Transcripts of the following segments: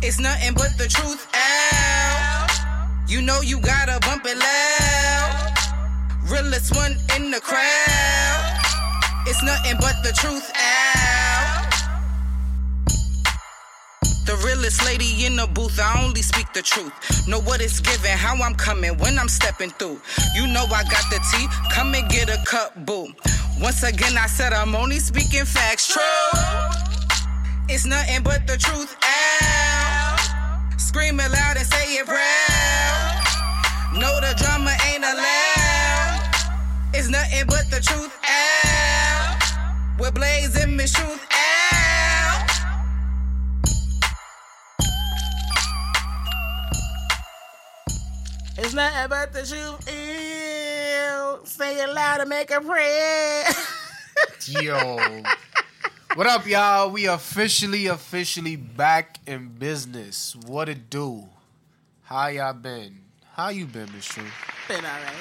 It's nothing but the truth out. You know you gotta bump it loud. Realest one in the crowd. It's nothing but the truth out. The realest lady in the booth, I only speak the truth. Know what it's giving, how I'm coming, when I'm stepping through. You know I got the tea, come and get a cup, boo. Once again, I said I'm only speaking facts, true. It's nothing but the truth out. Scream it loud and say it proud. No, the drama ain't allowed. It's nothing but the truth out. We're blazing Miss Truth out. It's nothing but the truth. Ew. Say it loud and make a prayer. Yo. What up, y'all? We officially, officially back in business. What it do? How y'all been? How you been, Miss True? Been alright.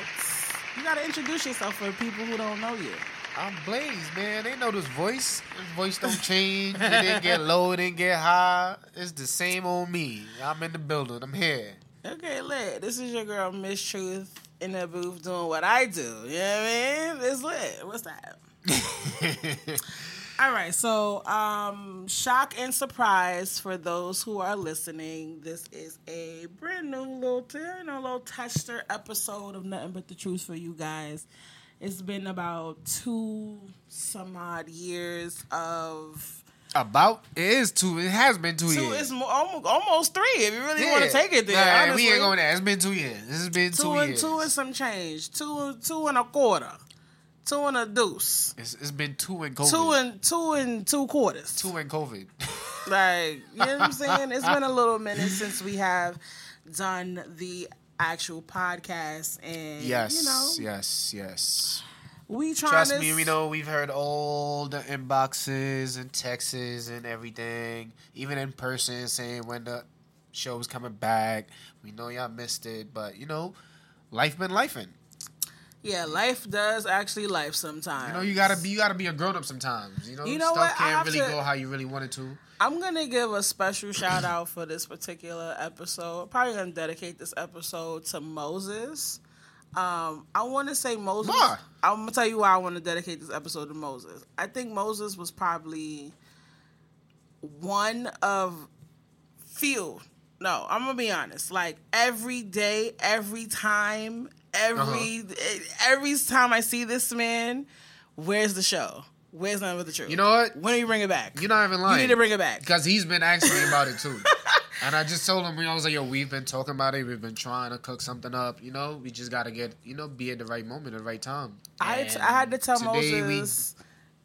You gotta introduce yourself for people who don't know you. I'm Blaze, man. They know this voice. This voice don't change. It didn't get low, it didn't get high. It's the same old me. I'm in the building. I'm here. Okay, lit. This is your girl Miss Truth in the booth doing what I do. You know what I mean? It's lit. What's that? All right, so um, shock and surprise for those who are listening. This is a brand new little, you know, little tester episode of Nothing But the Truth for you guys. It's been about two some odd years of About it is two. It has been two, two. years. It's almost, almost three if you really want to take it there. Nah, honestly. we ain't going there. It's been two years. This has been two, two and years. two and some change. Two two and a quarter. Two and a deuce. it's, it's been two and COVID. Two and two and two quarters. two and COVID. Like, you know what I'm saying? It's been a little minute since we have done the actual podcast and yes, you know yes, yes. we trying Trust to me, we know we've heard all the inboxes and texts and everything, even in person, saying when the show's coming back. We know y'all missed it, but you know, life been lifing. Yeah life does actually life sometimes You know, you gotta be you gotta be a grown up sometimes. You know, You know stuff what? Can't really to- go how you really want it to. I'm gonna give a special shout out for this particular episode. Probably gonna dedicate this episode to Moses. Um, I want to say Moses. Why? I'm gonna tell you why I want to dedicate this episode to Moses. I think Moses was probably one of few. No, I'm gonna be honest. Like every day, every time, every Uh-huh. every time I see this man, where's the show? Where's none of the truth? You know what? When do you bring it back? You're not even lying. You need to bring it back. Because he's been asking me about it too. and I just told him, you know, I was like, yo, we've been talking about it. We've been trying to cook something up. You know, we just got to get, you know, be at the right moment, at the right time. I, I had to tell today we- Moses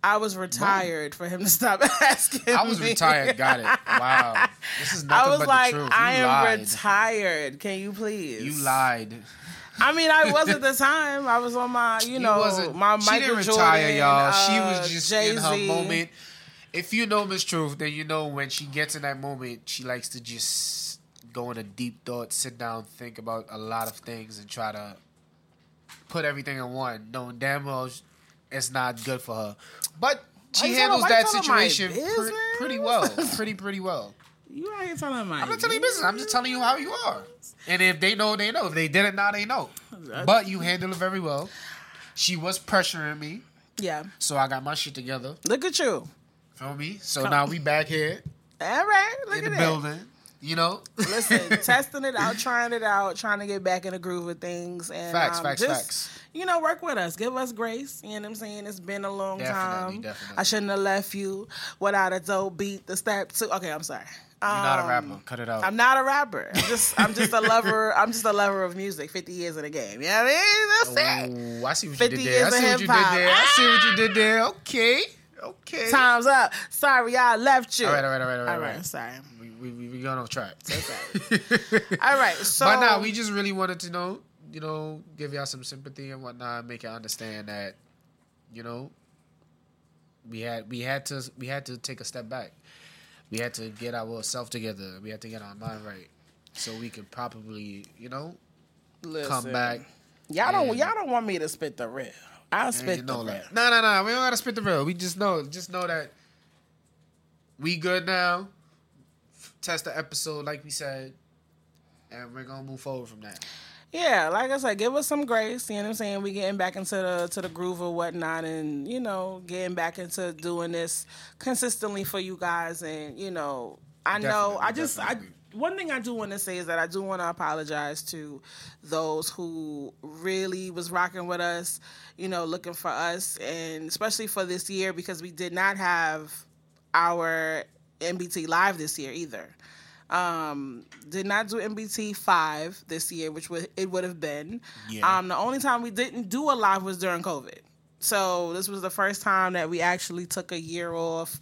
I was retired for him to stop asking. I was me. retired. Got it. Wow. This is nothing I was but like, the truth. You I am lied. retired. Can you please? You lied. I mean, I was at the time. I was on my, you know, my she Michael didn't Jordan. retire, y'all. she uh, was just Jay-Z. in her moment. If you know Miss Truth, then you know when she gets in that moment, she likes to just go into deep thought, sit down, think about a lot of things, and try to put everything in one, knowing damn well it's not good for her. But she handles that situation pre- pretty well. pretty, pretty well. You ain't telling my. I'm not telling you business. I'm just telling you how you are. And if they know, they know. If they didn't, now they know. But you handle it very well. She was pressuring me, Yeah, so I got my shit together. look at you. Feel me? So now we back here All right, look in at the that. building. You know, Listen, testing it out, trying it out, trying to get back in the groove of things, and Facts, um, facts, just, facts. You know, work with us, give us grace. You know what I'm saying? It's been a long Definitely, time. definitely. I shouldn't have left you without a dope beat. The step two. Okay, I'm sorry. You're not a Um, rapper. Cut it out. I'm not a rapper. I'm just I'm just a lover. I'm just a lover of music. Fifty years in the game. You know what I mean? That's it. I see what you 50 did there. I see what you did there. I see what you did there. Okay, okay. Time's up. Sorry, I left you. All right, all right, all right. All all right, right. sorry. We we we, we going off track. All right, so but now we just really wanted to know, you know, give y'all some sympathy and whatnot, make y'all understand that, you know, we had we had to we had to take a step back. We had to get ourselves together. We had to get our mind right, so we could probably, you know, listen, come back. Y'all don't y'all don't want me to spit the real. I'll spit you the know real. No, no, no. We don't gotta spit the real. We just know, just know that we good now. test the episode like we said, and we're gonna move forward from that. Yeah, like I said, give us some grace. You know what I'm saying? We getting back into the to the groove or whatnot, and you know, getting back into doing this consistently for you guys. And you know, I know, Definitely, I just, definitely. I one thing I do want to say is that I do want to apologize to those who really was rocking with us, you know, looking for us, and especially for this year because we did not have our NBT live this year either. Um, did not do NBT five this year, which would it would have been. Yeah. Um, the only time we didn't do a live was during COVID. So this was the first time that we actually took a year off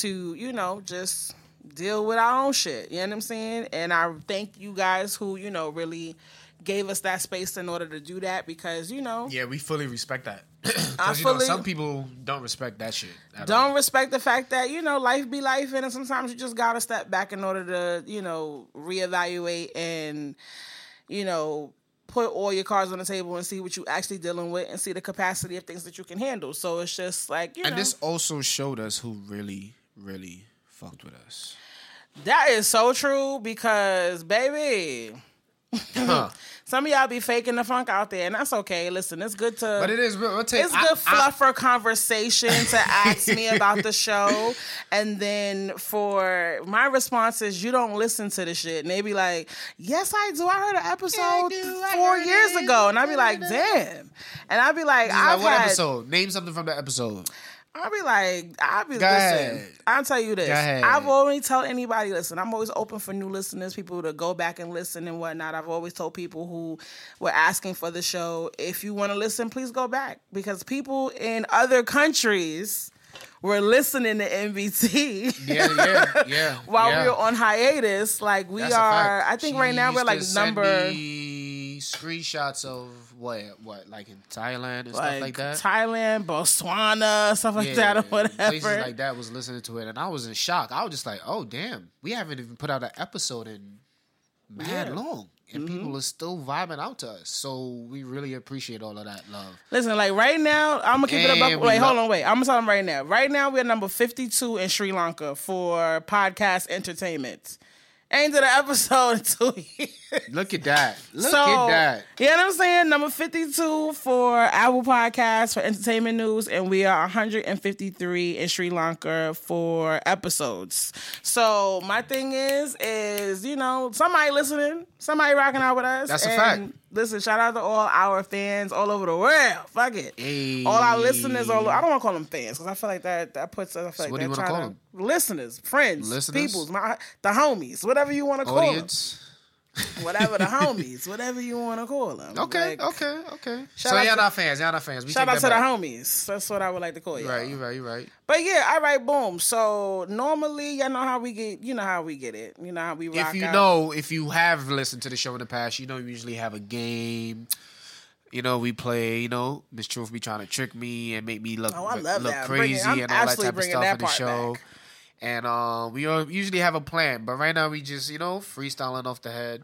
to, you know, just deal with our own shit. You know what I'm saying? And I thank you guys who, you know, really gave us that space in order to do that because, you know, Yeah, we fully respect that. Because you know some people don't respect that shit. don't respect the fact that you know life be life and sometimes you just gotta step back in order to you know reevaluate and you know put all your cards on the table and see what you actually dealing with and see the capacity of things that you can handle so it's just like you And know this also showed us who really, really fucked with us. that is so true because baby Huh. some of y'all be faking the funk out there and that's okay listen it's good to But it is. Take, it's I- good I- fluffer conversation to ask me about the show, and then for my response is you don't listen to the shit, and they be like, "Yes, I do. I heard an episode. I four years it. ago," and I'd be like, "Damn," and I'd be like, Like, "I've what had," episode? Name something from the episode. I'd be like, I'd be Go listen. ahead. I'll tell you this. I've always told anybody, listen, I'm always open for new listeners, people to go back and listen and whatnot. I've always told people who were asking for the show, if you want to listen, please go back because people in other countries were listening to NBT. Yeah, yeah, yeah. While yeah. we were on hiatus, like we That's are. I think right now we're like number me screenshots of what, what, like in Thailand and like, stuff like that. Thailand, Botswana, stuff like that, or whatever. Places like that was listening to it, and I was in shock. I was just like, "Oh damn, we haven't even put out an episode in mad Yeah. Mm-hmm. long, and people are still vibing out to us. So we really appreciate all of that love. Listen, like right now, I'm gonna keep it And up. we Wait, hold on, wait. I'm gonna tell them right now. Right now, we're number 52 in Sri Lanka for podcast entertainment. Ain't did an episode in two years. Look at that! Look so, at that! You know what I'm saying? Number 52 for Apple Podcasts for entertainment news, and we are 153 in Sri Lanka for episodes. So my thing is, is you know, somebody listening, somebody rocking out with us. That's a fact. Listen, shout out to all our fans all over the world. Fuck it. All our listeners, all I don't want to call them fans because I feel like that that puts us. I feel like what do you wanna trying call to- Listeners, friends, Listeners? peoples, my the homies, whatever you want to call them. Whatever the homies, whatever you want to call them. Okay, Like, okay, okay. Shout so out y'all not fans. Y'all not fans. We Shout out to the homies. That's what I would like to call you. Right, you right, you right. But yeah, all right, boom. So normally, y'all know how we get. You know how we get it. You know how we rock if you out. know, if you have listened to the show in the past, you know we usually have a game. You know, we play. You know, Miss Truth be trying to trick me and make me look Oh, I love look that. Crazy and all that type of stuff in the show. back. And um, we uh, usually have a plan, but right now we just you know freestyling off the head,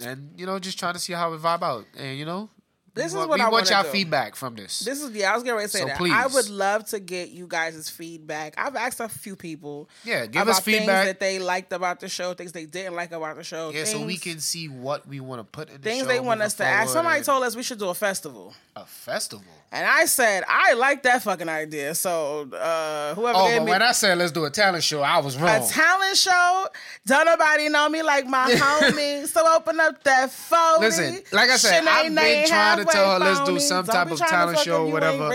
and you know just trying to see how we vibe out. And you know, This we is what we I want y'all do. feedback from this. This is yeah. I was getting ready to say So that. please. I would love to get you guys' feedback. I've asked a few people. Yeah, give us feedback. Things that they liked about the show, things they didn't like about the show. yeah, so we can see what we want to put in the show. things show they want us to ask. Somebody told us we should do a festival. a festival. And I said, I like that fucking idea. So uh whoever Oh, gave but me when I said let's do a talent show, I was wrong. a talent show, don't nobody know me like my homie. So open up that phone. Listen, like I said, I've been trying to tell her let's do some type of talent show or whatever.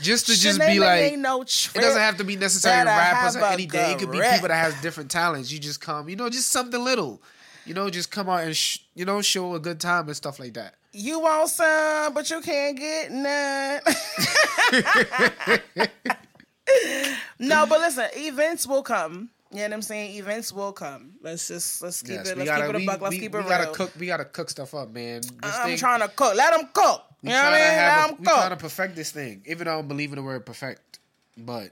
Just to just be like, no it doesn't have to be necessarily rappers or have anything. It could be people that has different talents. You just come, you know, just something little. You know, just come out and sh- you know show a good time and stuff like that. You want some, but you can't get none. no, but listen, events will come. You know what I'm saying? Events will come. Let's just let's keep Yes, it. Let's gotta, keep it a buck. Let's we- keep we it gotta real. cook. We gotta cook stuff up, man. This uh, I'm thing, trying to cook. Let them cook. we You know what I mean? Let them we trying to perfect this thing. Even though I don't believe in the word perfect, but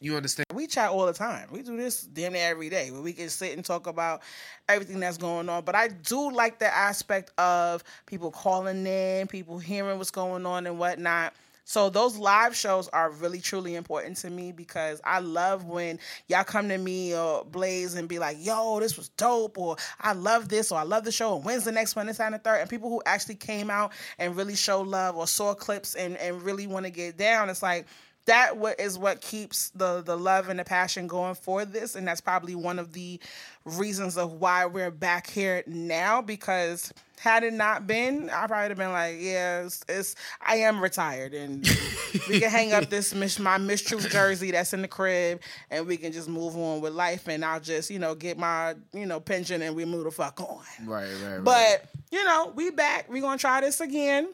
you understand. We chat all the time. We do this damn near every day where we can sit and talk about everything that's going on. But I do like the aspect of people calling in, people hearing what's going on and whatnot. So those live shows are really truly important to me because I love when y'all come to me or Blaze and be like, "Yo, this was dope," or "I love this," or "I love the show," and when's the next one? This and the third. And people who actually came out and really show love or saw clips and and really want to get down. It's like that what is what keeps the the love and the passion going for this and that's probably one of the reasons of why we're back here now because had it not been i probably would have been like yeah it's, it's i am retired and we can hang up this my miss truth jersey that's in the crib and we can just move on with life and i'll just you know get my you know pension and we move the fuck on. Right, right, right. but you know we back. We gonna try this again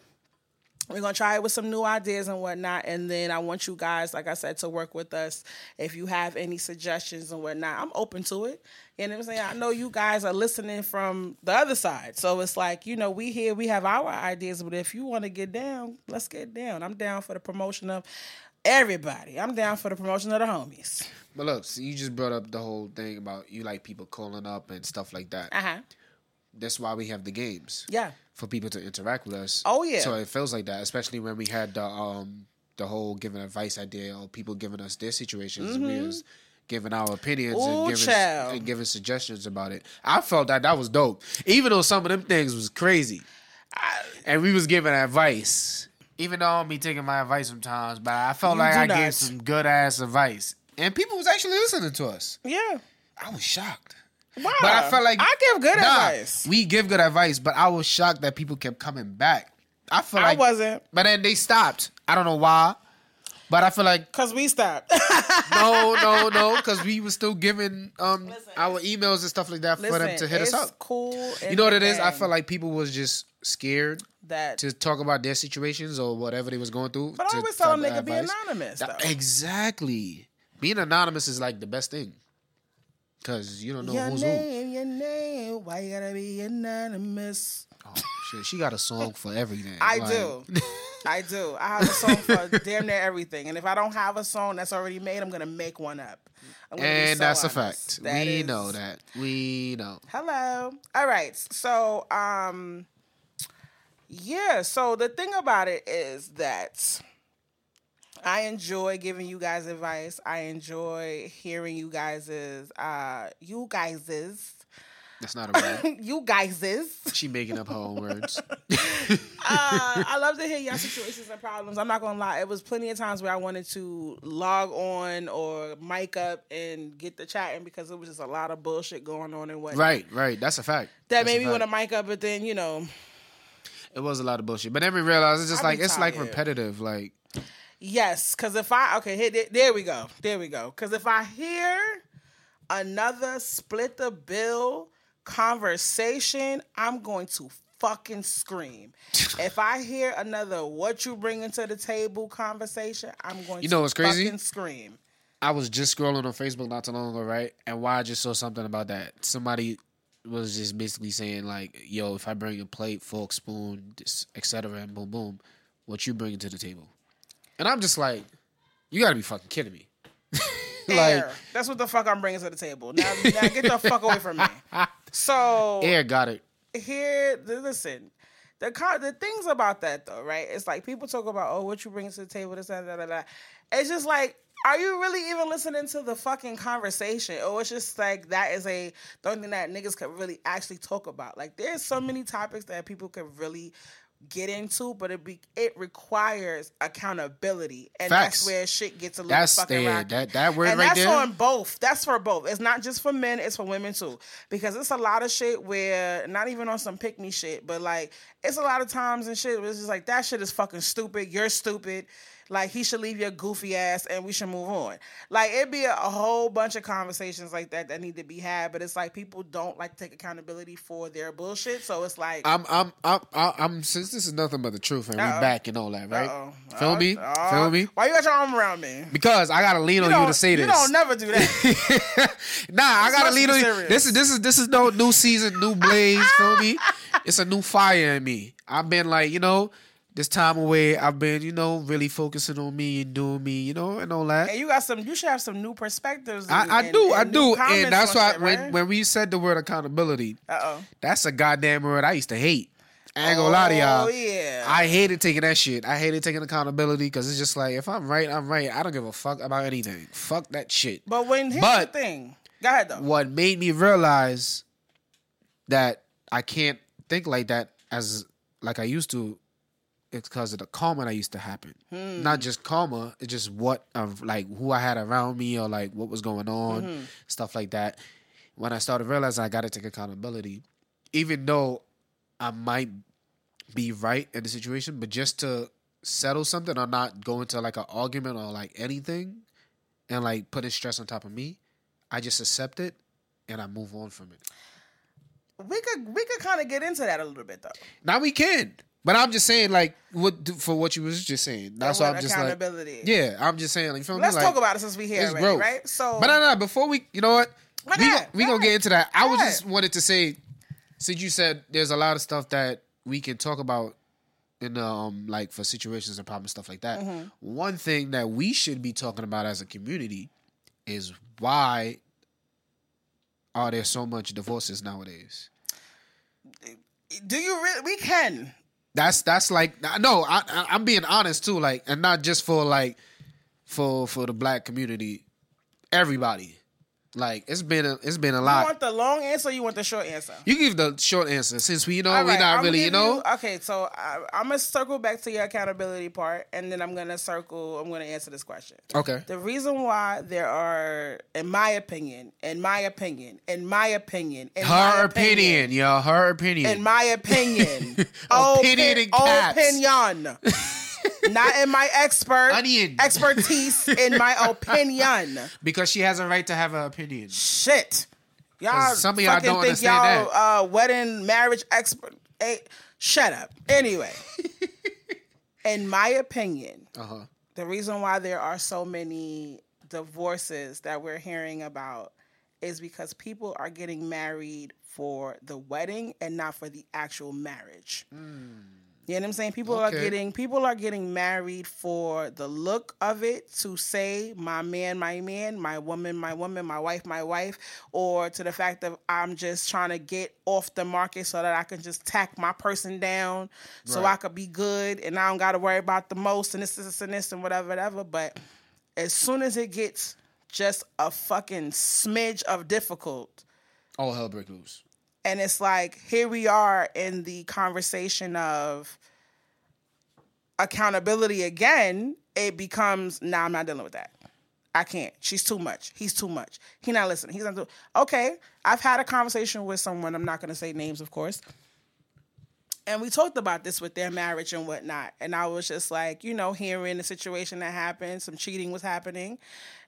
we're gonna try it with some new ideas and whatnot, and then I want you guys, like I said, to work with us. If you have any suggestions and whatnot, I'm open to it. You know what I'm saying? I know you guys are listening from the other side, so it's like you know we here, we have our ideas, but if you want to get down, let's get down. I'm down for the promotion of everybody. I'm down for the promotion of the homies. But look, so you just brought up the whole thing about you like people calling up and stuff like that. Uh huh. That's why we have the games. Yeah. For people to interact with us. Oh, yeah. So it feels like that, especially when we had the um the whole giving advice idea or people giving us their situations. We was giving our opinions Mm-hmm. Ooh, and giving and giving suggestions about it. I felt that that was dope. Even though some of them things was crazy. and we was giving advice. Even though I don't be taking my advice sometimes, but I felt like I not. gave some good ass advice. And people was actually listening to us. Yeah. I was shocked. Wow. But I felt like I give good Nah, advice. We give good advice, but I was shocked that people kept coming back. I feel I like I wasn't but then they stopped. I don't know why, but I feel like because we stopped. no, no, no, because we were still giving um Listen, our emails and stuff like that for them to hit us up. Cool. You know what it is? I felt like people was just scared that. to talk about their situations or whatever they was going through. but I always tell them they could be anonymous. That- exactly. Being anonymous is like the best thing. Cause you don't know Your who's who. name, your name. Why you gotta be anonymous? Oh shit, she got a song for everything. I Like- do. I do. I have a song for damn near everything. And if I don't have a song that's already made, I'm gonna make one up. I'm gonna be and so that's a fact. That we is- know that. We know. Hello. All right. So, um, yeah. So the thing about it is that I enjoy giving you guys advice. I enjoy hearing you guys's, uh, you guys's, That's not a word. you guys's. she making up her own words. uh, I love to hear your situations and problems. I'm not gonna lie. It was plenty of times where I wanted to log on or mic up and get the chatting because it was just a lot of bullshit going on and what. right, right. That's a fact. That That's made me want to mic up, but then you know, It was a lot of bullshit, but then we realized it's just I like it's like repetitive. Like yes. Because if I okay, here, there, there we go, there we go. Because if I hear another split the bill conversation, I'm going to fucking scream. if I hear another what you bringing to the table conversation, I'm going You to know what's crazy? fucking scream. I was just scrolling on Facebook not too long ago, right? And why I just saw something about that. Somebody was just basically saying like, "Yo, if I bring a plate, fork, spoon, etc., and boom, boom, what you bringing to the table?" And I'm just like, "You gotta be fucking kidding me!" like, Air. That's what the fuck I'm bringing to the table. Now, now get the fuck away from me. So air got it. here, listen. The the things about that though, right? It's like people talk about, oh, what you bring to the table, this, that, that, that, that. It's just like, are you really even listening to the fucking conversation? Or it's just like that is a the only thing that niggas could really actually talk about. Like there's so many topics that people could really get into, but it be it requires accountability, and Facts. that's where shit gets a little That's fucking there. rocky. That that word and right that's there. on both. That's for both. It's not just for men. It's for women too. Because it's a lot of shit where not even on some pick me shit, but like it's a lot of times and shit. Where it's just like that shit is fucking stupid. You're stupid. Like he should leave your goofy ass and we should move on. Like it'd be a, whole bunch of conversations like that that need to be had. But it's like people don't like to take accountability for their bullshit. So it's like I'm, I'm, I'm, I'm, I'm, since this is nothing but the truth, and Uh-oh. we back and all that, right? uh-oh. Feel Uh, me? uh, Feel me? Why you got your arm around me? Because I gotta lean on you to say you this. don't never do that. nah, I gotta lean on you. This is this is this is no new season, new blaze. feel me? It's a new fire in me. I've been like, you know, this time away, I've been, you know, really focusing on me and doing me, you know, and all that. and you got some. You should have some new perspectives. and- I, I and- do, I do, and that's why shit, when right? when we said the word accountability, oh. that's a goddamn word I used to hate. I ain't gonna lie to y'all. Oh, yeah. I hated taking that shit. I hated taking accountability because it's just like if I'm right, I'm right. I don't give a fuck about anything. Fuck that shit. But when here's But- the thing. Go ahead though. What made me realize that I can't think like that as like I used to. It's because of the karma that used to happen. Hmm. Not just karma, it's just what of like who I had around me or like what was going on, Mm-hmm. stuff like that. When I started realizing I got to take accountability, even though I might be right in the situation, but just to settle something or not go into like an argument or like anything and like putting stress on top of me, I just accept it and I move on from it. We could we could kind of get into that a little bit though. Now we can. But I'm just saying, like, what for what you was just saying. That's why what I'm just like, yeah, I'm just saying, like, you feel me? Let's Like, talk about it since we here already, growth. right? So, But no, no, before we, you know what? We go, we go gonna get into that. I was just wanted to say, since you said there's a lot of stuff that we can talk about in um like for situations and problems stuff like that. Mm-hmm. One thing that we should be talking about as a community is why are there so much divorces nowadays? do you really? We can. That's that's like no, I, I'm being honest too, like, and not just for like for for the black community, everybody. Like it's been a it's been a You lot. want the long answer? or You want the short answer? You give the short answer since we you know All we're not I'ma really you know. okay, so I, I'm gonna circle back to your accountability part, and then I'm gonna circle. I'm gonna answer this question. Okay. The reason why there are, in my opinion, in my opinion, in my opinion, in my Her opinion, yo, her opinion. in my opinion, Opinion in caps. opinion, not in my expert Onion. expertise, in my opinion. because she has a right to have an opinion. Shit, y'all. some of y'all fucking don't think y'all uh, wedding marriage expert. eh, shut up. Anyway, in my opinion, Uh huh. the reason why there are so many divorces that we're hearing about is because people are getting married for the wedding and not for the actual marriage. You know what I'm saying? People are getting people are getting married for the look of it to say my man, my man, my woman, my woman, my wife, my wife, or to the fact that I'm just trying to get off the market so that I can just tack my person down so Right. I could be good and I don't gotta worry about the most and this, this, and this and whatever, whatever. But as soon as it gets just a fucking smidge of difficult, All hell break loose. And it's like here we are in the conversation of accountability again it becomes nah i'm not dealing with that. I can't. She's too much. He's too much. He not listening. He's not do- okay i've had a conversation with someone i'm not going to say names of course. And we talked about this with their marriage and whatnot. And i was just like you know hearing the situation that happened some cheating was happening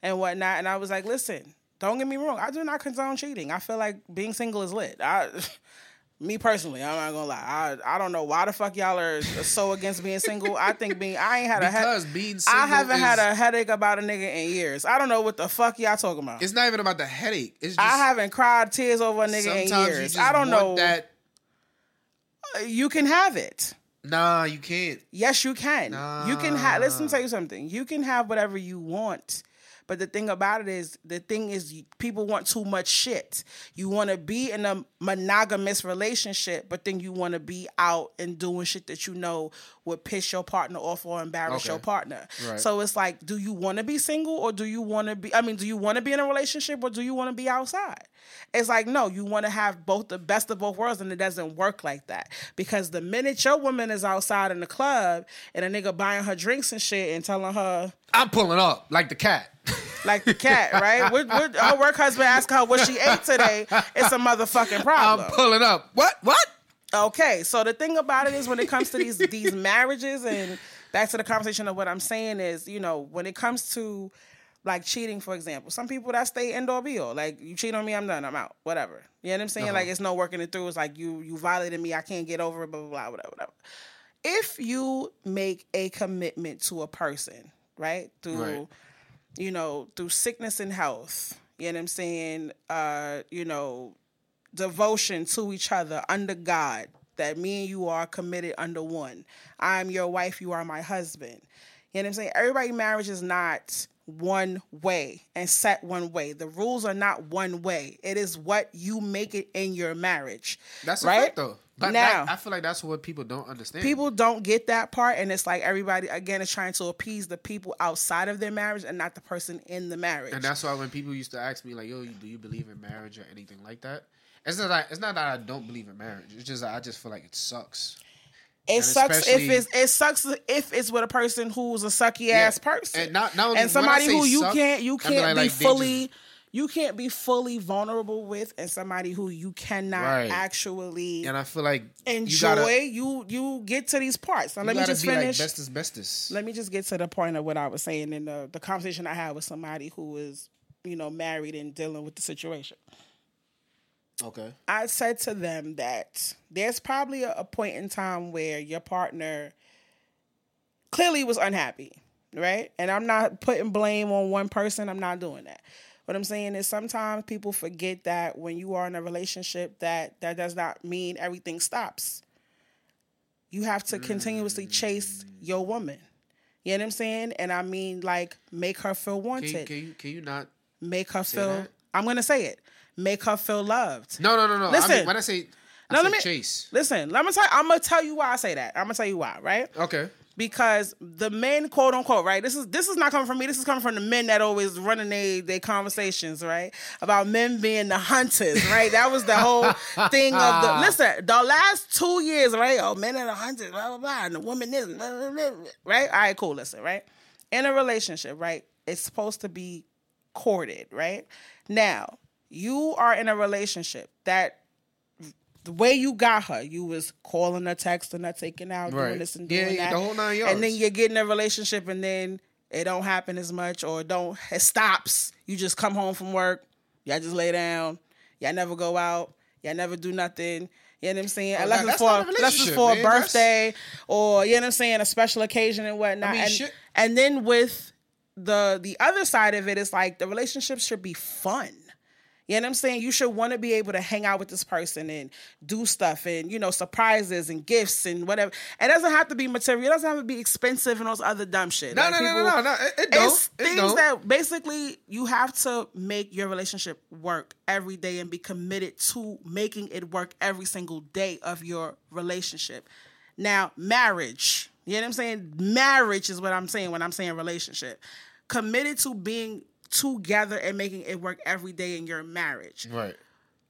and whatnot. And i was like listen don't get me wrong i do not condone cheating i feel like being single is lit i me personally i'm not gonna lie i, I don't know why the fuck y'all are so against being single i think being i ain't had a Because head being single i haven't had a headache about a nigga in years i don't know what the fuck y'all talking about It's not even about the headache. It's just i haven't cried tears over a nigga in years i don't know that. you can have it Nah, you can't. Yes, you can. You can have. Listen, Nah. tell you something. You can have whatever you want. But the thing about it is, the thing is, people want too much shit. You want to be in a monogamous relationship, but then you want to be out and doing shit that you know would piss your partner off or embarrass Okay. your partner. Right. So it's like, do you want to be single or do you want to be? I mean, do you want to be in a relationship or do you want to be outside? It's like, no, you want to have both the best of both worlds, and it doesn't work like that. Because the minute your woman is outside in the club and a nigga buying her drinks and shit and telling her, I'm pulling up like the cat. like the cat, right? What, what, her work husband asked her what she ate today. It's a motherfucking problem. I'm pulling up. What? What? Okay, so the thing about it is when it comes to these these marriages and back to the conversation of what I'm saying is, you know, when it comes to like cheating, for example, some people that stay end all be all. Like you cheat on me, I'm done, I'm out, whatever. You know what I'm saying? Like it's no working it through. It's like you you violated me, I can't get over it, blah blah blah, whatever, whatever. If you make a commitment to a person, right, through Right. you know through sickness and health, you know what I'm saying? Uh, you know, devotion to each other under God, that me and you are committed under one. I'm your wife, you are my husband. You know what I'm saying? Everybody marriage is not one way and set one way. The rules are not one way. It is what you make it in your marriage. That's right. fact though. But now that- I feel like that's what people don't understand. people don't get that part and it's like everybody again is trying to appease the people outside of their marriage and not the person in the marriage and that's why when people used to ask me like, "Yo, do you believe in marriage or anything like that?" It's not it's not that I don't believe in marriage. It's just that I just feel like it sucks. It and sucks if it's it sucks if it's with a person who's a sucky ass person And not, not and somebody who you suck, can't you I mean, can't like, be like, fully just- you can't be fully vulnerable with and somebody who you cannot Right. actually and I feel like enjoy You, gotta, you, you get to these parts now let me just finish like bestest bestest. let me just get to the point of what I was saying in the, the conversation I had with somebody who was, you know, married and dealing with the situation. Okay. I said to them that there's probably a, a point in time where your partner clearly was unhappy, right? And I'm not putting blame on one person. I'm not doing that. What I'm saying is sometimes people forget that when you are in a relationship that that does not mean everything stops. You have to continuously chase mm. your woman. You know what I'm saying? And I mean like make her feel Can wanted. you, can you can you not? make her feel that? I'm gonna say it. Make her feel loved. No, no, no, no. I Listen. mean, when I say, I No, let me- chase. Listen, let me tell I'm gonna tell you why I say that. I'm gonna tell you why, right? Okay. Because the men, quote unquote, right? This is this is not coming from me. This is coming from the men that always running their their conversations, right? About men being the hunters, right? That was the whole thing of the ah. listen, the last two years, right? Oh, men are the hunters, blah blah blah, and the woman isn't, blah, blah, blah, blah, right? All right, cool. Listen, right? In a relationship, right? It's supposed to be courted, right? Now, you are in a relationship that the way you got her, you was calling her, texting her, taking out, Right. doing this and doing yeah, that. the whole nine And then you get in a relationship and then it don't happen as much or it don't it stops. You just come home from work, y'all just lay down, y'all never go out, y'all never do nothing. You know what I'm saying? Oh, unless it's that's for a unless it's for a man. That's- birthday or you know what I'm saying, a special occasion and whatnot. I mean, and, shit. and then with the the other side of it, it is like the relationship should be fun. You know what I'm saying? You should want to be able to hang out with this person and do stuff and, you know, surprises and gifts and whatever. It doesn't have to be material. It doesn't have to be expensive and those other dumb shit. No, Like, no, no, people- no, no, no. It, it don't. It's It things don't. that basically you have to make your relationship work every day and be committed to making it work every single day of your relationship. Now, marriage, you know what I'm saying? Marriage is what I'm saying when I'm saying relationship. Committed to being together and making it work every day in your marriage right.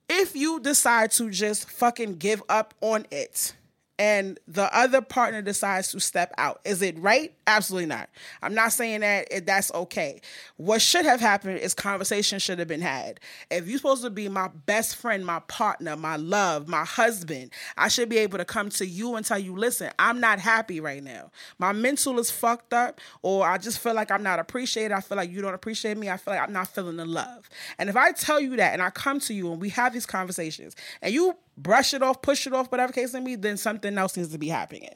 if you decide to just fucking give up on it and the other partner decides to step out, is it right? Absolutely not. I'm not saying that that's okay. What should have happened is conversation should have been had. If you're supposed to be my best friend, my partner, my love, my husband, I should be able to come to you and tell you, listen, I'm not happy right now. My mental is fucked up, or I just feel like I'm not appreciated. I feel like you don't appreciate me. I feel like I'm not feeling the love. And if I tell you that and I come to you and we have these conversations and you brush it off, push it off, whatever case may be, then something else needs to be happening.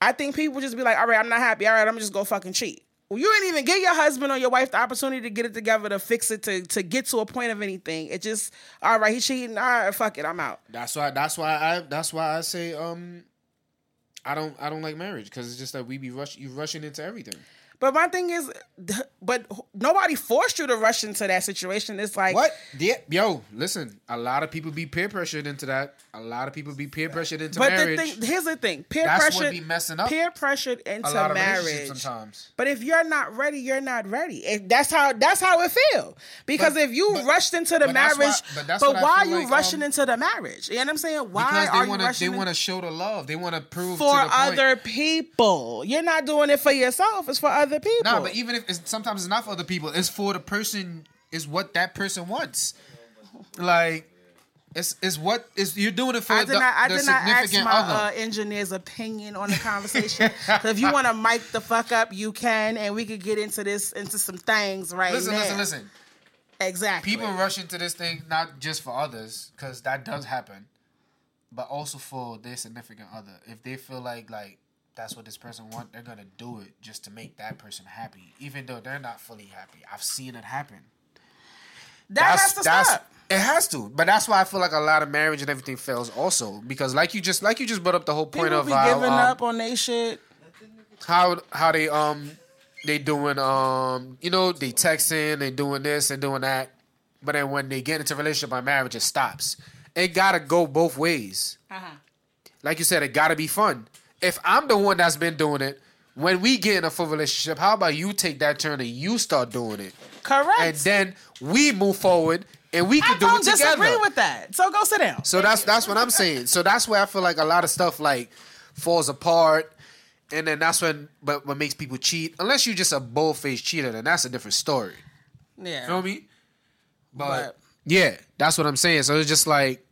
I think people just be like, all right, I'm not happy. All right, I'm just gonna go fucking cheat. Well, you ain't even give your husband or your wife the opportunity to get it together, to fix it, to to get to a point of anything. It just, all right, he cheating. All right, fuck it, I'm out. That's why. That's why I. That's why I say. Um, I don't. I don't like marriage because it's just that we be rush. You rushing into everything. But my thing is, but nobody forced you to rush into that situation. It's like What? Yeah. Yo, listen. A lot of people be peer pressured into that. A lot of people be peer pressured into marriage. But marriage. the thing, here's the thing: peer That's pressure, be messing up peer pressured into a lot of marriage. sometimes. But if you're not ready, you're not ready. If that's how that's how it feel. Because But- if you but- rushed into the but that's marriage, why- but that's but why are you like, rushing um, into the marriage? You know what I'm saying? Why Because are they you want to. rushing? They want to show the love. They want to prove for to the point. other people. You're not doing it for yourself. It's for other people. No, but even if it's, sometimes it's not for other people, it's for the person. Is what that person wants. Like, it's it's what is you're doing it for I did the, not. I did not ask my other. uh, engineer's opinion on the conversation. so if you want to mic the fuck up, you can, and we could get into this into some things right listen, now. listen, listen. Exactly. People rush into this thing not just for others, because that does happen, but also for their significant other. If they feel like like that's what this person want, they're gonna do it just to make that person happy, even though they're not fully happy. I've seen it happen. that has to stop. It has to, but that's why I feel like a lot of marriage and everything fails also because, like you just like you just brought up the whole point People of be how, giving um, up on they shit. how how they um they doing um you know they texting they doing this and doing that, but then when they get into a relationship by marriage it stops. it gotta go both ways. Uh-huh. Like you said, it gotta be fun. If I'm the one that's been doing it, when we get in a full relationship, how about you take that turn and you start doing it, Correct. and then we move forward and we can I do don't disagree with that. So go sit down. So that's that's what I'm saying. So that's where I feel like a lot of stuff like falls apart, and then that's when but what makes people cheat. Unless you're just a bold faced cheater, then that's a different story. yeah. Feel me? But, But- yeah, that's what I'm saying. So it's just like,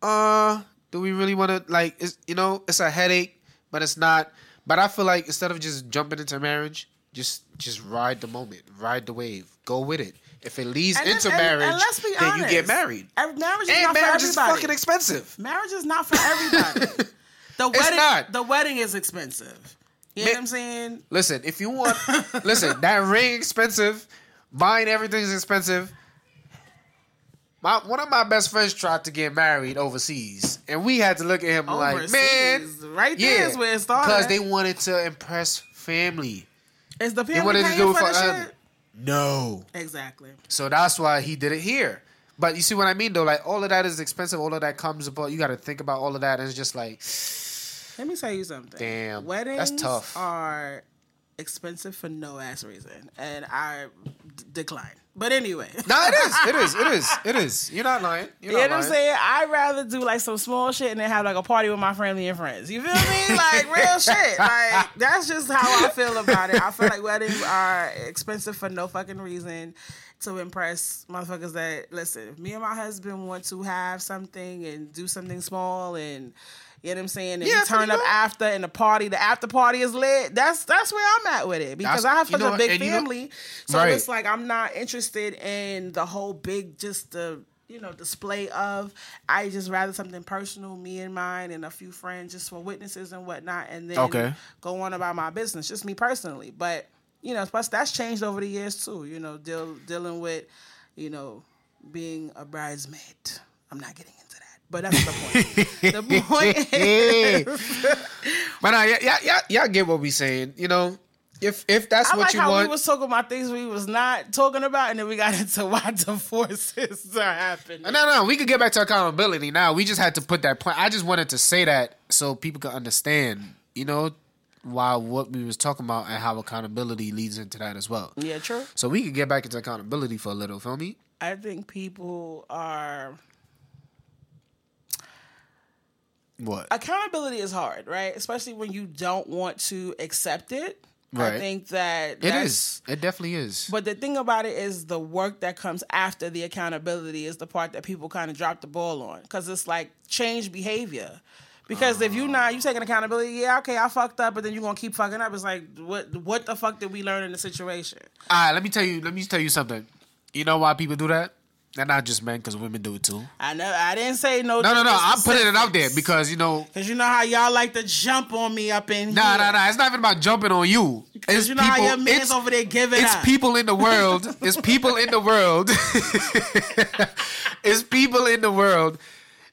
uh, do we really want to like? It's, you know, it's a headache, but it's not. But I feel like instead of just jumping into marriage, just just ride the moment, ride the wave, go with it. If it leads And into and- marriage, and then you get married. Marriage is And not marriage for is fucking expensive. Marriage is not for everybody. the It's wedding, not. the wedding is expensive. You know what I'm saying? Listen, if you want, listen, that ring expensive, buying everything's expensive. My one of my best friends tried to get married overseas, and we had to look at him like, man, Overseas. right there is where it started. because they wanted to impress family. is the family to paying do it for for the shit? No, Exactly. so that's why he did it here. But you see what I mean, though. Like all of that is expensive. All of that comes about. You got to think about all of that, and it's just like, Let me tell you something. Damn, weddings that's tough. are expensive for no ass reason, and I d- decline. But anyway, no, it is, it is, it is, it is. You're not lying. You're You not know what I'm saying? I'd rather do like some small shit and then have like a party with my family and friends. You feel me? Like real shit. Like that's just how I feel about it. I feel like weddings are expensive for no fucking reason to impress motherfuckers that listen, if me and my husband want to have something and do something small and you know what I'm saying? And Yeah, we turn up know- after and the party, the after party is lit. That's that's where I'm at with it. Because That's- I have you such a big you family. so Right. it's like I'm not interested in the whole big just the you know display of i just rather something personal me and mine and a few friends just for witnesses and whatnot and then Okay. go on about my business just me personally but you know plus that's changed over the years too you know deal, dealing with you know being a bridesmaid i'm not getting into that but that's the point the point is, But uh, yeah, yeah, yeah, y'all get what we saying. You know, if if that's I what like you how want, we was talking about things we was not talking about, and then we got into why divorces are happening. no, no, we could get back to accountability now. We just had to put that point. I just wanted to say that so people could understand. You know, why what we was talking about and how accountability leads into that as well. Yeah, true. So we could get back into accountability for a little. Feel me? I think people are What? accountability is hard, right? Especially when you don't want to accept it. I think that it is. It definitely is. But the thing about it is the work that comes after the accountability is the part that people kind of drop the ball on because it's like change behavior. Because if you oh. not you taking accountability, yeah, okay, I fucked up, but then you're gonna keep fucking up. It's like what what the fuck did we learn in the situation? All right, let me tell you. Let me tell you something. You know why people do that? They're not just men, because women do it too. I know I didn't say no. No, no, no. I'm putting it out there because you know. because you know how y'all like to jump on me up in Nah, here. nah, nah. It's not even about jumping on you. It's Because you know how your man's over there giving It's up. people in the world. It's people in the world. it's people in the world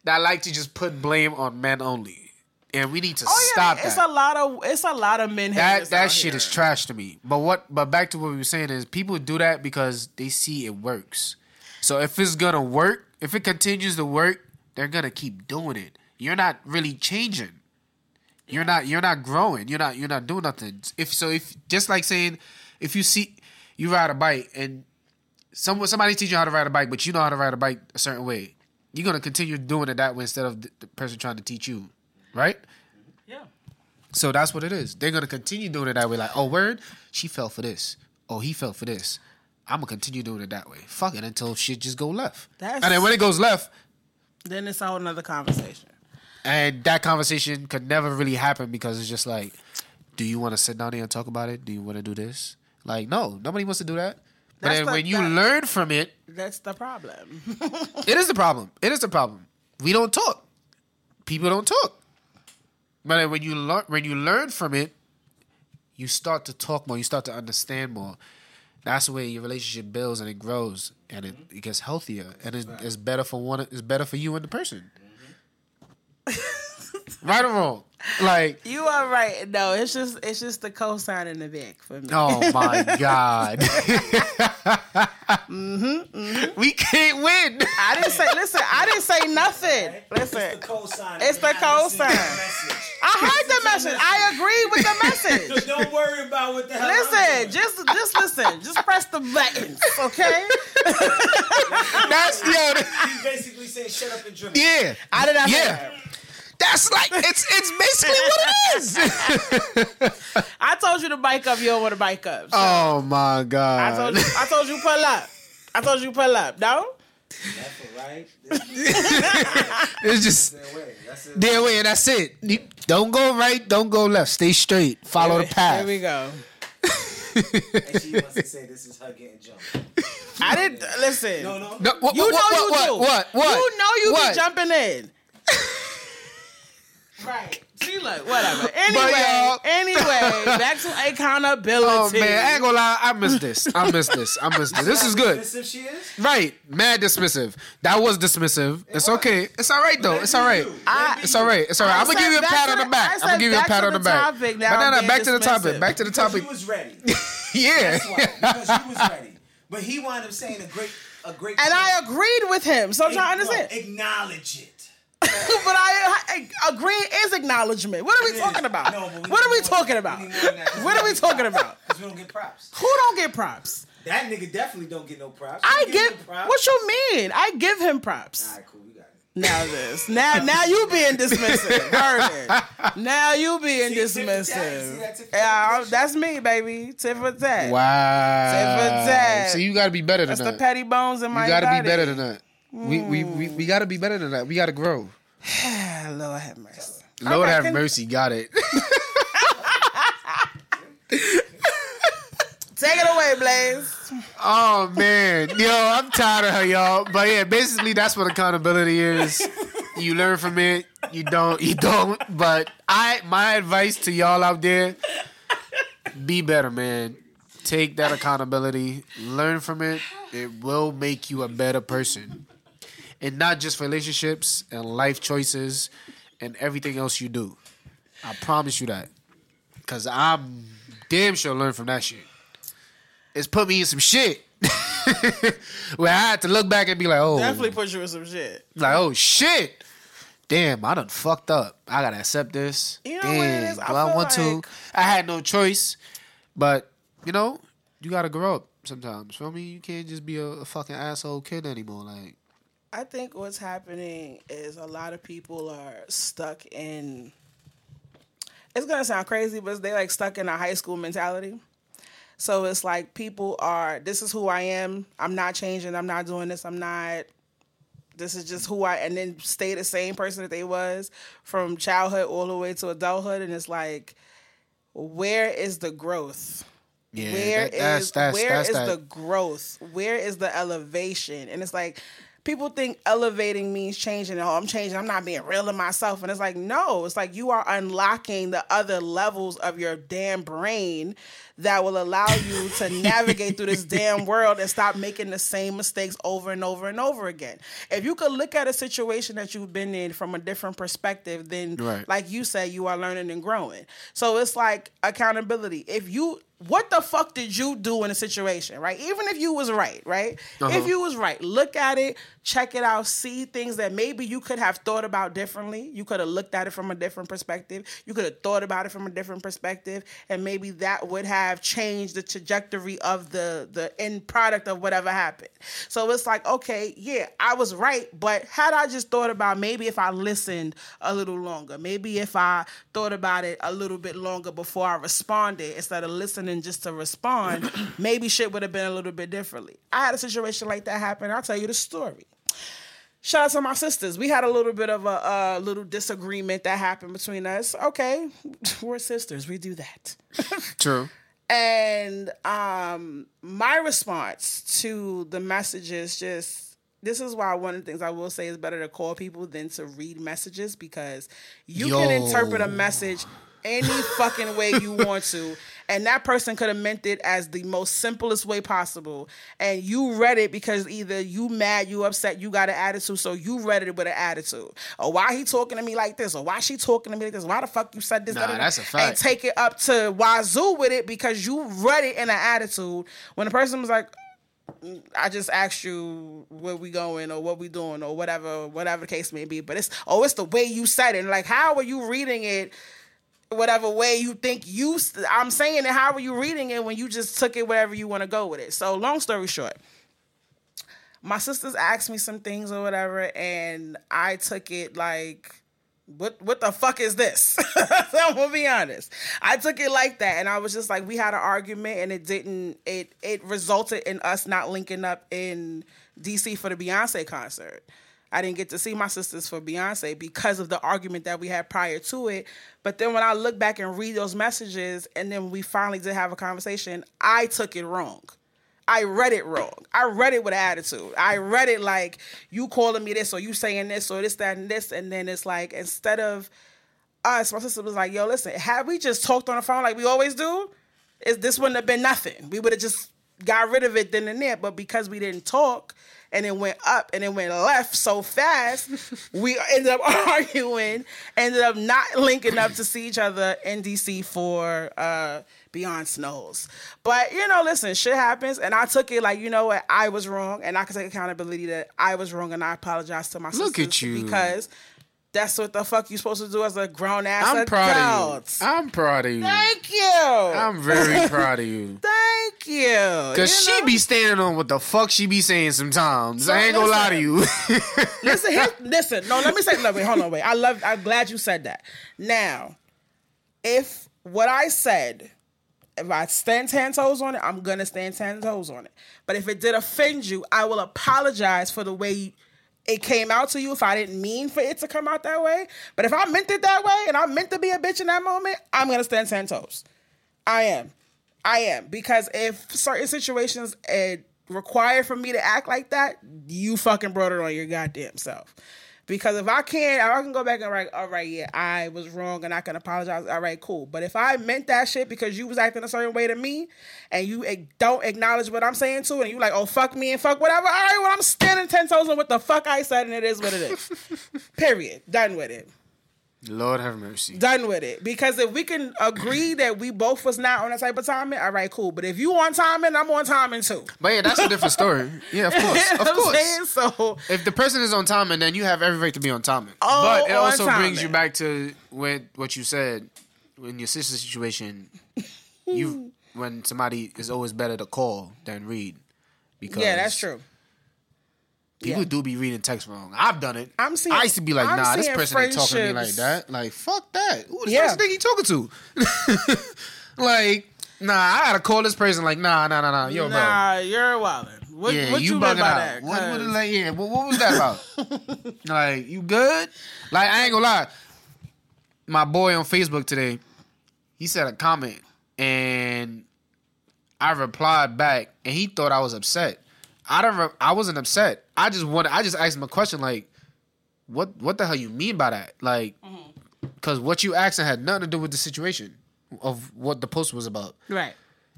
that like to just put blame on men only, and we need to Oh, yeah, stop it's that. a lot of it's a lot of men. that that shit here. is trash to me. But what? But back to what we were saying is people do that because they see it works. So if it's gonna work, if it continues to work, they're gonna keep doing it. You're not really changing. You're not. You're not growing. You're not. You're not doing nothing. If so, if just like saying, if you see, you ride a bike and someone somebody teach you how to ride a bike, but you know how to ride a bike a certain way, you're gonna continue doing it that way instead of the, the person trying to teach you, right? Yeah. So that's what it is. They're gonna continue doing it that way. Like, oh, word, she fell for this. Oh, he fell for this. I'm gonna continue doing it that way. Fuck it until shit just go left. That's- and then when it goes left, Then it's a whole nother conversation. and that conversation could never really happen because it's just like, do you want to sit down there and talk about it? Do you want to do this? Like, no, nobody wants to do that. But That's then the- when you that- learn from it, That's the problem. it is the problem. It is the problem. We don't talk. People don't talk. But then when you learn, when you learn from it, you start to talk more. You start to understand more. That's the way your relationship builds and it grows and it, mm-hmm. it gets healthier and it, it's better for one. It's better for you and the person. Mm-hmm. right or wrong? Like, You are right. No, it's just it's just the cosign in the back for me. oh my god. Mm-hmm, mm-hmm. We can't win. I didn't say. Listen, I didn't say nothing. Listen, It's the cosign. It's the You're not listening to cosign. I heard the message. I agree with the message. Don't worry about what the hell. I'm Listen, doing. just just listen. Just press the buttons, okay? That's yo. He's basically saying, "Shut up and dribble." Yeah. I did not say Yeah. That. That's like it's it's basically what it is. I told you to bike up. You don't want to bike up. So oh my I god. told you. I told you pull up. I told you pull up. No. Left or right? It's just is the way. That's it. there way and that's it. You- Don't go right, don't go left. Stay straight. Follow the path. Here path. we go. And she wants to say this is her getting jumped. I didn't listen. No, no. No, what, You what, know what, you what, do. what, what, You know you what? be jumping in. Right. See, look, whatever. Anyway, y'all- anyway, back to accountability. Oh man, I ain't gonna lie, I missed this. I missed this. I missed this. This is good. Dismissive she is. Right, mad dismissive. That was dismissive. It's okay. It's all right though. It's all right. I- It's all right. It's all right. I I'm gonna said give you a back pat to on the the- back. I I'm said gonna give you a back pat to on the the back. topic, now But no, I'm no, being back to the topic. dismissive. Back to the Because topic. you was ready. Yeah. That's why. Because you was ready. But he wound up saying a great, a great. And I agreed with him, so I'm trying to No, understand. Acknowledge it. but I, I agreeing is acknowledgement. What are we It is. talking about? No, we what are we talking about? we need more than that 'cause What are we talking about? Because we don't get props. Who don't get props? That nigga definitely don't get no props. I You give. no props. What you mean? I give him props. All right, cool. We got it. Now this. Now now you being dismissive. Heard it. Now you being See, tit for tat. See dismissive. that tit Yeah, that's me, baby. Tit for tat. Wow. Tit for tat. So you gotta be better than That's the petty bones in my You gotta be better than that. We, we, we, we gotta be better than that. We gotta grow. Lord have mercy. Lord Okay, have can- mercy. Got it. Take it away, Blaze. Oh man, yo, I'm tired of her, y'all. But yeah, basically that's what accountability is. You learn from it. You don't. You don't. But I, my advice to y'all out there: be better, man. Take that accountability. Learn from it. It will make you a better person, and not just relationships and life choices and everything else you do. I promise you that, cause I'm damn sure learn from that shit it's put me in some shit. Where I had to look back and be like, oh, Definitely put you in some shit. like, oh shit. Damn, I done fucked up. I gotta accept this. You know Damn, what it is? do I I, feel want like- to? I had no choice. But, you know, you gotta grow up sometimes. Feel me? You can't just be a, a fucking asshole kid anymore. Like, I think what's happening is a lot of people are stuck in. It's gonna sound crazy, but they like stuck in a high school mentality. So it's like people are. This is who I am. I'm not changing. I'm not doing this. I'm not. This is just who I. And then stay the same person that they was from childhood all the way to adulthood. And it's like, where is the growth? yeah, Where that- is that's, that's, where that's is the growth? Where is the elevation? And it's like people think elevating means changing. Oh, I'm changing. I'm not being real to myself. And it's like no. It's like you are unlocking the other levels of your damn brain that will allow you to navigate through this damn world and stop making the same mistakes over and over and over again. If you could look at a situation that you've been in from a different perspective, then Right. like you say, you are learning and growing. So it's like accountability. If you what the fuck did you do in a situation, right? Even if you was right, right? Uh-huh. If you was right, look at it, check it out, see things that maybe you could have thought about differently. You could have looked at it from a different perspective. You could have thought about it from a different perspective, and maybe that would have changed the trajectory of the the end product of whatever happened. So it's like, okay, yeah, I was right, but had I just thought about maybe if I listened a little longer, maybe if I thought about it a little bit longer before I responded instead of listening just to respond, maybe shit would have been a little bit differently. I had a situation like that happen. I'll tell you the story. Shout out to my sisters. We had a little bit of a, a little disagreement that happened between us. Okay, we're sisters. We do that. True. And um, my response to the message is just this is why one of the things I will say is better to call people than to read messages because you can interpret a message any fucking way you want to. And that person could have meant it as the most simplest way possible. And you read it because either you mad, you upset, you got an attitude, so you read it with an attitude. Or why he talking to me like this? Or why she talking to me like this? Why the fuck you said this? Nah, that's a fact. And take it up to wazoo with it because you read it in an attitude. When the person was like, mm, I just asked you where we going or what we doing or whatever, whatever the case may be. But it's oh, it's the way you said it. And like, how are you reading it? Whatever way you think you, I'm saying it. How are you reading it when you just took it wherever you want to go with it? So, long story short, my sisters asked me some things or whatever, and I took it like, what what the fuck is this? I'm gonna be honest. I took it like that, and I was just like, we had an argument, and it didn't. It it resulted in us not linking up in DC for the Beyonce concert. I didn't get to see my sisters for Beyonce because of the argument that we had prior to it. But then when I look back and read those messages, and then we finally did have a conversation, I took it wrong. I read it wrong. I read it with attitude. I read it like you calling me this or you saying this or this, that, and this. And then it's like instead of us, my sister was like, yo, listen, had we just talked on the phone like we always do, is this wouldn't have been nothing. We would have just got rid of it then and there. But because we didn't talk and it went up and it went left so fast, we ended up arguing, ended up not linking up to see each other in DC for uh Beyonce's show. But you know, listen, shit happens, and I took it like you know what, I was wrong, and I can take accountability that I was wrong, and I apologize to my Look sisters at you. because that's what the fuck you supposed to do as a grown ass I'm adult. proud of you. I'm proud of you. Thank you. I'm very proud of you. Thank you. Cause You she know? be standing on what the fuck she be saying sometimes. I ain't gonna lie to you. listen, here, listen. No, let me say. No, wait, hold on, wait. I love. I'm glad you said that. Now, if what I said, if I stand ten toes on it, I'm gonna stand ten toes on it. But if it did offend you, I will apologize for the way it came out to you. If I didn't mean for it to come out that way, but if I meant it that way and I meant to be a bitch in that moment, I'm gonna stand ten toes. I am. I am because if certain situations uh, require for me to act like that, you fucking brought it on your goddamn self. Because if I can't, I can go back and write, all right, yeah, I was wrong and I can apologize. All right, cool. But if I meant that shit because you was acting a certain way to me and you don't acknowledge what I'm saying to, it and you like, oh fuck me and fuck whatever. All right, well I'm standing ten toes on what the fuck I said, and it is what it is. Period. Done with it Lord have mercy. done with it. Because if we can agree that we both was not on that type of timing, all right, cool. But if you on timing, I'm on timing too. But yeah, that's a different story. Yeah, of course, of course. So If the person is on timing, and then you have every right to be on timing. Oh, but it also brings you back to what what you said in your sister's situation. you when somebody is always better to call than read. Because yeah, that's true. People Yeah. do be reading text wrong. I've done it. I'm seeing- I used to be like, I'm nah, this person ain't talking to me like that. Like, fuck that. Who this Yeah. think he talking to? like, nah, I gotta call this person. Like, nah, nah, nah, nah. Yo, bro. nah, you're wildin'. What, Yeah, what you, you, bugging by out. that? What, what, like, yeah, what, what was that about? like, you good? Like, I ain't gonna lie. My boy on Facebook today, he said a comment, and I replied back, and he thought I was upset. I don't. Re- I wasn't upset. I just wanted. I just asked him a question, like, what What the hell you mean by that? Like, mm-hmm. because what you asking had nothing to do with the situation of what the post was about right.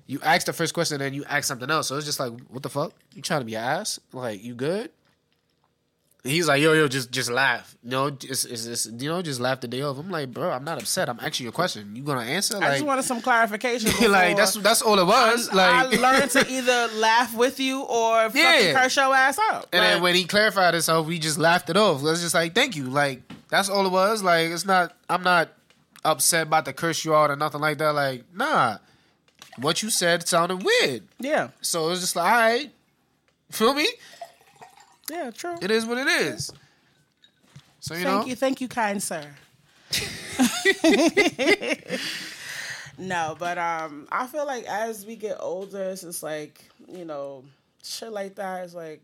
you asked the first question and then you ask something else. So it's just like, what the fuck? You trying to be an ass? Like, you good? He's like, yo, yo, just just laugh. You know, just, it's, it's, you know, just laugh the day off. I'm like, bro, I'm not upset. I'm asking you a question. You gonna answer? Like, I just wanted some clarification. like that's that's all it was. I like, I learned to either laugh with you or fucking Yeah. curse your ass out. and then when he clarified himself, we just laughed it off. It was just like, thank you. Like, that's all it was. Like, it's not. I'm not upset about to curse you out or nothing like that. Like, nah. What you said sounded weird. yeah, So it was just like, all right. Feel me? Yeah, true. It is what it is. So you Thank know, you, thank you, kind sir. no, but um, I feel like as we get older, it's just like you know, shit like that is like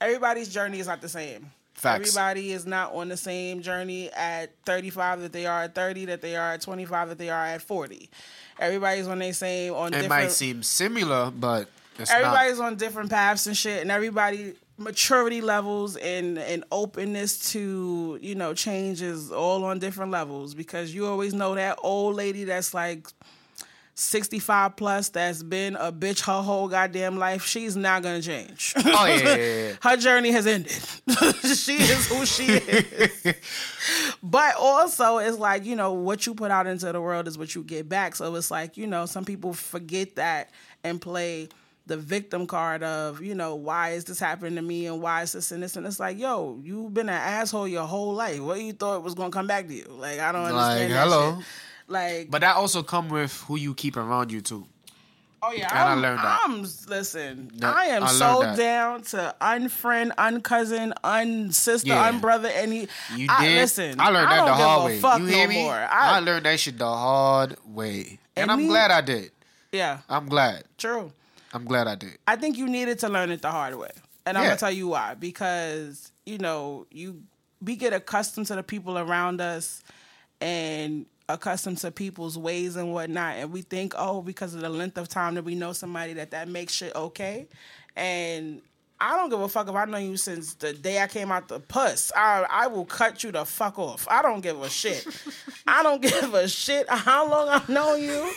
everybody's journey is not the same. Facts. Everybody is not on the same journey at 35 that they are at 30, that they are at 25, that they are at 40. Everybody's on their same on it different. might seem similar, but it's everybody's on different paths and shit, and everybody maturity levels and and openness to you know change is all on different levels because you always know that old lady that's like 65 plus that's been a bitch her whole goddamn life she's not gonna change. Oh yeah, yeah, yeah. her journey has ended. She is who she is. But also it's like you know what you put out into the world is what you get back. So it's like you know some people forget that and play the victim card of you know why is this happening to me and why is this and this and it's like yo you've been an asshole your whole life what you thought was gonna come back to you like i don't understand Like, that hello. shit. like But that also come with who you keep around you too. Oh yeah, And I I'm, learned that. I'm listen. That- I am I so that. down to unfriend, uncousin, unsister, Yeah. unbrother. Any You I, did. Listen, I learned that don't the give hard a way. Fuck you no hear me? More. I, I, learned that shit the hard way, and, And I'm me- glad I did. yeah, I'm glad. true. I'm glad I did. I think you needed to learn it the hard way, and I'm gonna tell you why. Because you know you we get accustomed to the people around us, and accustomed to people's ways and whatnot, and we think, oh, because of the length of time that we know somebody, that that makes shit okay, and. I don't give a fuck if I know you since the day I came out the puss. I I will cut you the fuck off. I don't give a shit. I don't give a shit how long I've known you.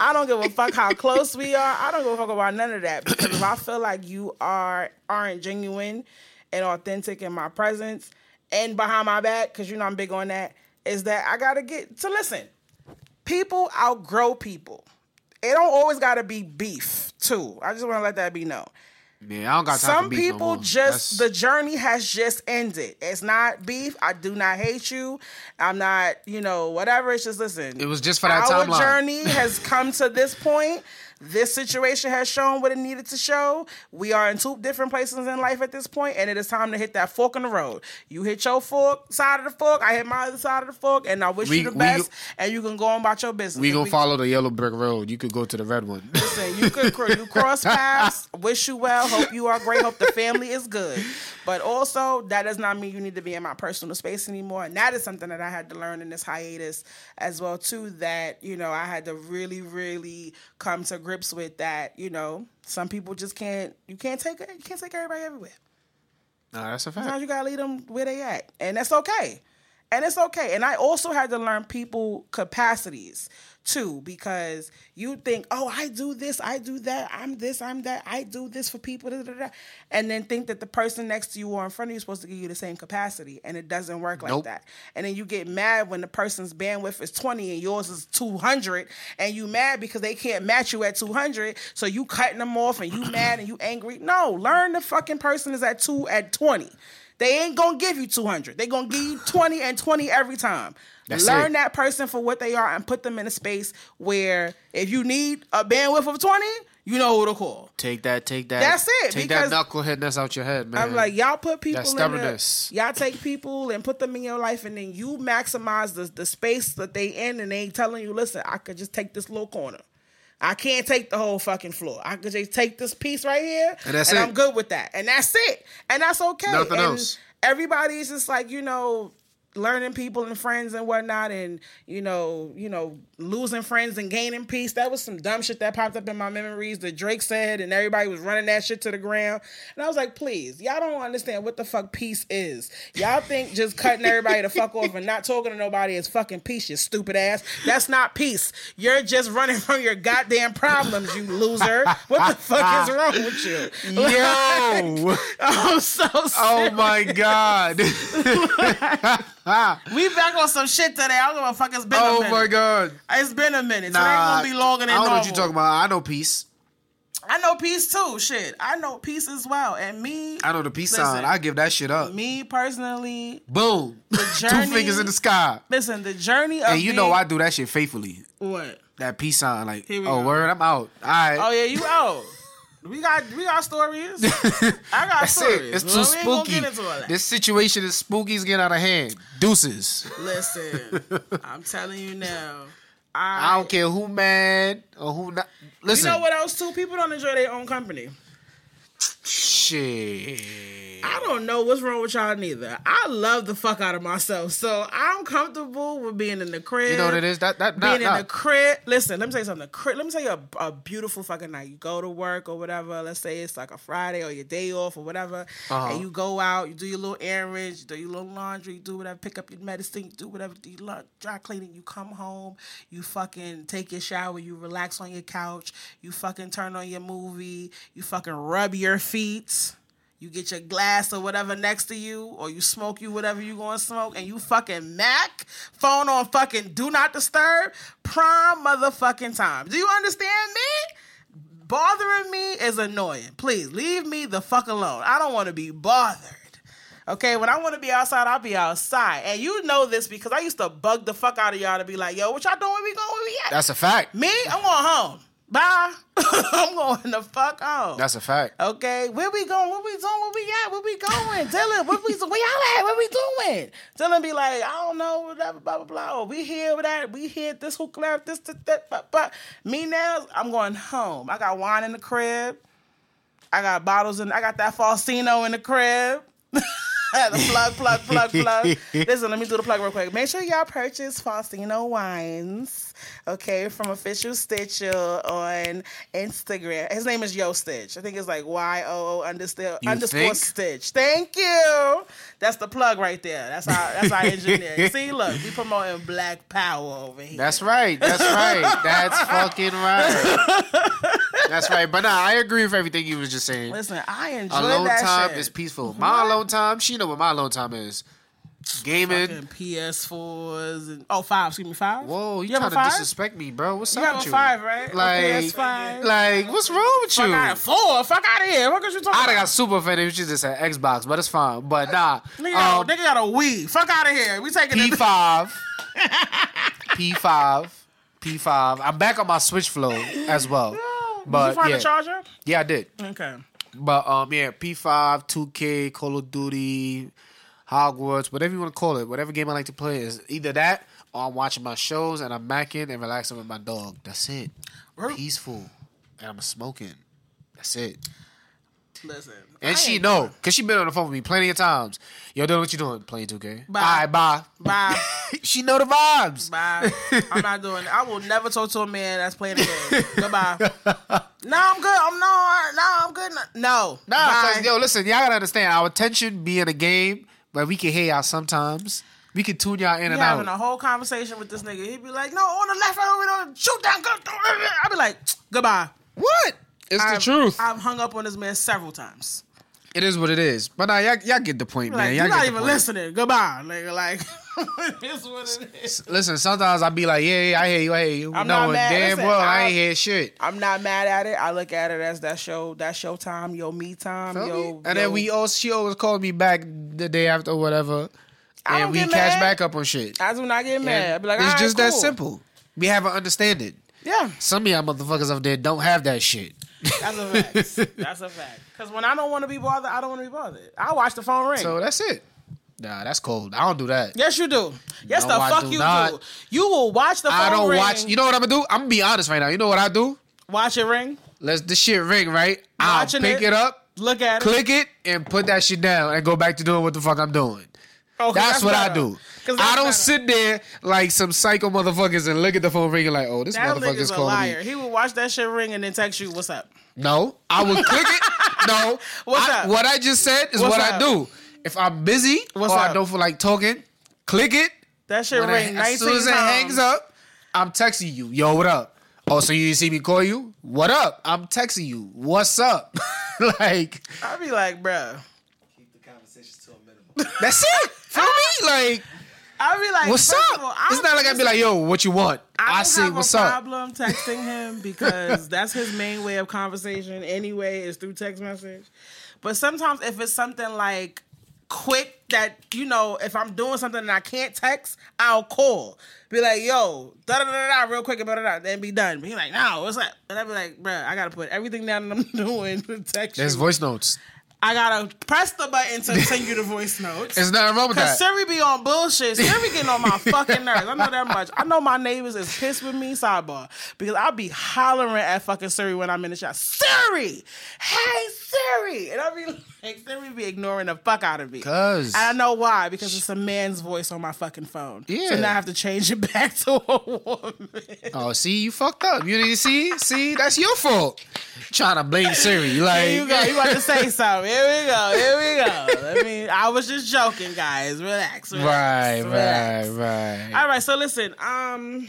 I don't give a fuck how close we are. I don't give a fuck about none of that. Because if I feel like you are aren't genuine and authentic in my presence and behind my back, because you know I'm big on that, is that I gotta get to listen. People outgrow people. It don't always gotta be beef too. I just wanna let that be known. Yeah, I don't got time Some for beef no people more. just That's- the journey has just ended. It's not beef. I do not hate you. I'm not, you know, whatever. It's just listen. It was just for that Our timeline. journey has come to this point. This situation has shown what it needed to show. We are in two different places in life at this point, and it is time to hit that fork in the road. You hit your fork side of the fork. I hit my other side of the fork, and I wish We- you the best. go- and you can go on about your business. we gonna follow the yellow brick road. You could go to the red one. Listen, you could you cross paths. Wish you well. Hope you are great. Hope the family is good. But also, that does not mean you need to be in my personal space anymore. And that is something that I had to learn in this hiatus as well too. That you know I had to really, really come to grips with that. You know, some people just can't. You can't take. You can't take everybody everywhere. No, that's a fact. Sometimes you gotta leave them where they at, and that's okay. And it's okay. And I also had to learn people capacities too, because you think, oh, I do this, I do that, I'm this, I'm that, I do this for people, da, da, da, and then think that the person next to you or in front of you is supposed to give you the same capacity, and it doesn't work like Nope. that. And then you get mad when the person's bandwidth is 20 and yours is 200, and you mad because they can't match you at 200, so you cutting them off and you mad and you angry. No, learn the fucking person is at two at 20. They ain't gonna give you 200. They gonna give you 20 and 20 every time. That's Learn it. that person for what they are and put them in a space where if you need a bandwidth of 20, you know who to call. Take that. Take that. That's it, Take that knuckleheadness out your head, man. I'm like, y'all put people That in stubbornness. the, y'all take people and put them in your life and then you maximize the, the space that they in and they ain't telling you, listen, I could just take this little corner. I can't take the whole fucking floor. I could just take this piece right here, And that's and it. I'm good with that. And that's it. And that's okay. Nothing and else. Everybody's just like, you know, learning people and friends and whatnot and you know you know losing friends and gaining peace. That was some dumb shit that popped up in my memories. That drake said and everybody was running that shit to the ground. And i was like please y'all don't understand what the fuck peace is. Y'all think just cutting everybody the fuck off and not talking to nobody is fucking peace you stupid ass. That's not peace. You're just running from your goddamn problems you loser. What the fuck is wrong with you? Yo. i'm so oh my god. Ah. we back on some shit today i don't give a fuck it's been a oh minute my god. It's been a minute. So Nah, it ain't gonna be longer than that. I don't know what you're talking about. I know peace. I know peace too. Shit, I know peace as well. And me, I know the peace Listen. sign. I give that shit up. me personally, Boom. Two journey- fingers in the sky. listen, the journey of And you know I do that shit faithfully. what? That peace sign, like, oh go. word, I'm out. All right. Oh yeah, you out. We got we got stories. I got stories. it. It's too Well, spooky. get into all that. This situation is spooky. It's getting out of hand. Deuces. Listen, I'm telling you now. I I, don't care who mad or who not. you Listen. know what else too? People don't enjoy their own company. Shit. I don't know what's wrong with y'all neither. I love the fuck out of myself, so I'm comfortable with being in the crib. You know what it is? That that being not, in not. the crib. Listen, let me tell you something. The crib, let me tell you a, a beautiful fucking night. You go to work or whatever. Let's say it's like a Friday or your day off or whatever, Uh-huh. and you go out. You do your little errands. You do your little laundry. You do whatever. Pick up your medicine. You do whatever. Do your dry cleaning. You come home. You fucking take your shower. You relax on your couch. You fucking turn on your movie. You fucking rub your feet. You get your glass or whatever next to you, or you smoke you whatever you gonna smoke, and you fucking Mac phone on fucking do not disturb prime motherfucking time. Do you understand me? Bothering me is annoying. Please leave me the fuck alone. I don't want to be bothered. Okay, when I want to be outside, I'll be outside, and you know this because I used to bug the fuck out of y'all to be like, "Yo, what y'all doing? We going? Where we at?" That's a fact. me. I'm going home. Bye. I'm going the fuck home. That's a fact. Okay, where we going? Where we doing? Where we at? Where we going? Dylan, where we where y'all at? Where we doing? Dylan be like, I don't know, whatever, blah blah blah. We here with that. We here. This who clap. This this that. But, me now, I'm going home. I got wine in the crib. I got bottles and I got that Faustino in the crib. the plug, plug, plug, plug. Listen, let me do the plug real quick. Make sure y'all purchase Faustino wines, okay, from Official Stitcher on Instagram. His name is Yo Stitch. I think it's like Y O O underscore underscore? Stitch. Thank you. That's the plug right there. That's our that's our engineer. See, look, we promoting Black Power over here. That's right. That's right. That's fucking right. That's right. But nah, I agree with everything you was just saying. Listen, I enjoy Alone that time shit. is peaceful. Mm-hmm. My alone time, she know what my alone time is. Gaming. PS4s and oh five, excuse me, five. Whoa, you, have trying to five? disrespect me, bro? What's You up with you? five, right? Like, Okay, that's fine. like, what's wrong with you? Fuck out of four. Fuck out of here. What are you talking I'd about? got super offended she just said Xbox, but it's fine. But nah, Nigga, got, um, nigga got a Wii. Fuck out of here. We taking. P5, P5, P5. I'm back on my Switch flow as well. Did But you find yeah, the charger? yeah, I did. Okay. But um, yeah, P5, 2K, Call of Duty, Hogwarts, whatever you want to call it, whatever game I like to play is either that or I'm watching my shows and I'm macking and relaxing with my dog. That's it. Where- Peaceful, and I'm smoking. That's it. Listen. And I she ain't- know, cause she been on the phone with me plenty of times. Yo, doing what you doing? Playing 2K. Bye. All right, bye. Bye. she know the vibes. Bye. I'm not doing it. I will never talk to a man that's playing a game. Goodbye. No, I'm good. I'm not. No, I'm good. No. Bye. cause yo, listen, y'all gotta understand our attention being a game, but we can hear y'all sometimes. We can tune y'all in and having out. Having a whole conversation with this nigga. He'd be like, no, on the left, right over there, shoot down, go. I'd be like, goodbye. What? It's the I've- truth. I've hung up on this man several times. it is what it is. But nah, y'all, y'all get the point, man. Y'all you're not the even listening. Goodbye, nigga. Like, it's what it is. Listen, sometimes I be like, yeah, yeah, I hear you, I hear you. I'm no, not mad. damn Listen, well, I I- ain't hear shit. I'm not mad at it. I look at it as that show, that show time, yo, me time, Feel yo. me? yo. and then we all she always called me back the day after or whatever, I and don't we get catch mad. back up on shit. I do not get mad. And I'd be like, it's just that cool." simple. We have an understanding. Yeah, Some of y'all motherfuckers up there don't have that shit. that's a fact. that's a fact. Because when I don't want to be bothered, I don't want to be bothered. I watch the phone ring. So that's it. Nah, that's cold. I don't do that. yes, you do. Yes, No, the I fuck do you not. do. You will watch the phone I don't ring. watch. You know what I'm gonna do? I'm gonna be honest right now. You know what I do? watch it ring. Let's the shit ring right. I'll Watching pick it. it up, Look at it. click it, and put that shit down, and go back to doing what the fuck I'm doing. Oh, 'cause That's, what I do. I don't better. sit there like some psycho motherfuckers and look at the phone ring like, oh, this That motherfucker's nigga's a calling liar. me. He would watch that shit ring and then text you, "What's up?" No, I will click it. No, What's I- up? What I just said is What's what I do. If I'm busy What's or I don't feel like talking, click it. That shit When ring I- nineteen as soon as it times. hangs up, I'm texting you. Yo, what up? Oh, so you didn't see me call you? What up? I'm texting you. What's up? like I'd be like, bruh. Keep the conversations to a minimum. that's it. Feel me? Like I'd be like, what's up? all, it's not like I'd be like, yo, what you want? I, I, don't say have what's a up. problem texting him because that's his main way of conversation anyway is through text message. But sometimes if it's something like quick that you know, if I'm doing something and I can't text, I'll call. Be like, yo, da da da da, real quick, da da, then be done. But he like, no, what's up? And I'd be like, bruh, I gotta put everything down that I'm doing to text There's you. voice notes. I gotta press the button to send you the voice notes. There's nothing wrong with that. Siri be on bullshit. Siri getting on my fucking nerves. I know that much. I know my neighbors is pissed with me, sidebar. Because I'll be hollering at fucking Siri when I'm in the shop. Siri! Hey Siri! And I be like, Siri be ignoring the fuck out of me. 'Cause- And I know why, because it's a man's voice on my fucking phone. Yeah. So now I have to change it back to a woman. Oh, see, you fucked up. You need to see, see, that's your fault. Trying to blame Siri, like Here you go. You want to say something. Here we go. Here we go. I mean, I was just joking, guys. Relax. relax right, relax. right, right. All right, so listen, um,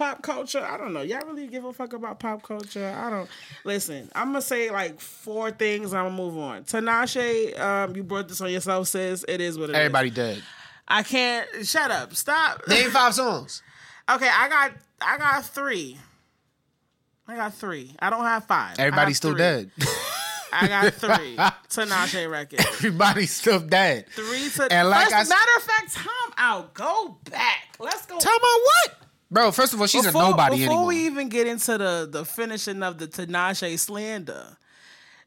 pop culture. I don't know. Y'all really give a fuck about pop culture? I don't. Listen, I'm gonna say like four things. I'm gonna move on. Tinashe, um, you brought this on yourself, sis. It is what it is. Everybody dead. I can't. Shut up. Stop. Name five songs. Okay, I got. I got three. I got three. I don't have five. Everybody's still three. dead. I got three. Tinashe records. Everybody's still dead. Three to. And like First, I matter of fact, time out. Go back. Let's go. Tell me what, bro. First of all, she's before, a nobody before anymore. we even get into the the finishing of the Tinashe slander,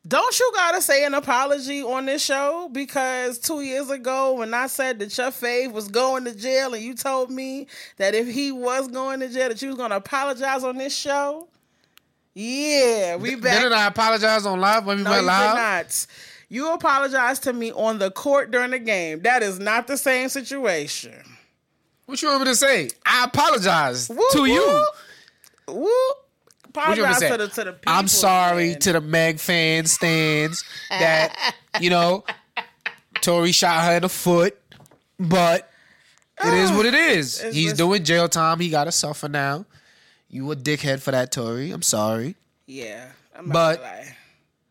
don't you gotta say an apology on this show? Because two years ago, when I said that your fave was going to jail, and you told me that if he was going to jail, that you was gonna apologize on this show. Yeah, we back. Didn't I apologize on live when we no, went you live? did not. You apologized to me on the court during the game. That is not the same situation. What you want me to say? I apologize Woo, to you. woo. Woo. You me Apologize to to the to the people. I'm sorry man. to the Meg fan stands that you know Tory shot her in the foot, but it is what it is. It's He's just- doing jail time. He got to suffer now. You a dickhead for that, Tory. I'm sorry. Yeah, I'm But-.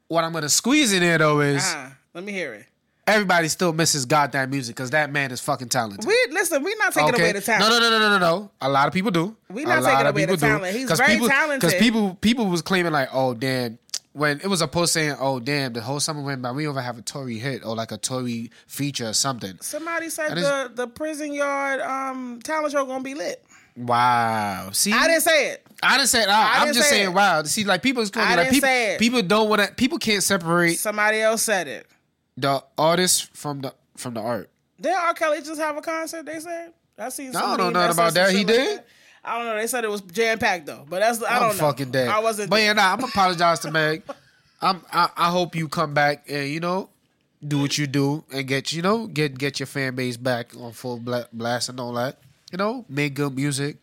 What I'm gonna squeeze in there though is Uh-huh. Let me hear it. Everybody still misses goddamn music because that man is fucking talented. We listen. We're not taking away the talent. No, no, no, no, no, no. A lot of people do. We A not taking away the people do. talent. He's very people, talented. Because people, people was claiming like, oh damn, when it was a post saying, oh damn, the whole summer went by, we don't have a Tory hit or like a Tory feature or something. Somebody said the the prison yard um talent show gonna be lit. Wow. See, I didn't say it. I didn't say it. I, I'm just say saying, it. wow. See, like people, is I like people, say it. people don't want to. People can't separate Somebody else said it. The artist from the from the art. Did R. Kelly just have a concert? They said. I seen. I don't know nothing about that. He like did? that. I don't know. They said it was jam packed though, but that's I I'm don't know. fucking dead. I wasn't. But there. yeah, nah. I'm apologize to Meg. I'm. I, I hope you come back and you know do what you do and get you know get get your fan base back on full bla- blast and all that. You know, make good music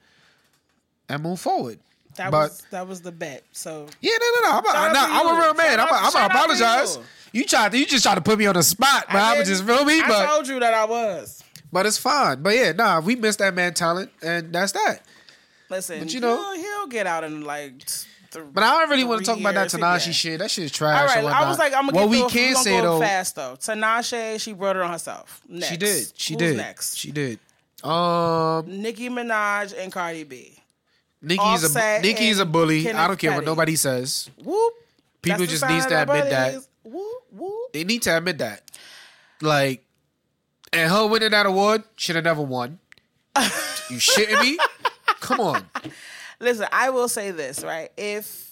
and move forward. that but- was that was the bet. So Yeah, no, no, no. I'm a, nah, I'm a real man. Shout I'm a, I'm shout a out to apologize. You. Tried to, you just tried to put me on the spot, but I, I was just feel me. I But told you that I was. but it's fine. But yeah, nah, we missed that man talent, and that's that. Listen, But you know- he'll, he'll get out in like. Th- But I don't really want to talk about that Tinashe yeah. shit. That shit is trash. All right, and I was like, I'm gonna What get we can say go though, fast though. Tinashe, she brought it on herself. Next. she did. She Who's did. Next, She did. Um, Nicki Minaj and Cardi B. Nicki's a Nicki's a bully. Kenneth I don't care what nobody says. Whoop. People That's just needs to admit that. Whoop. They need to admit that. Like, and her winning that award should have never won. you shitting me? Come on. Listen, I will say this, right? If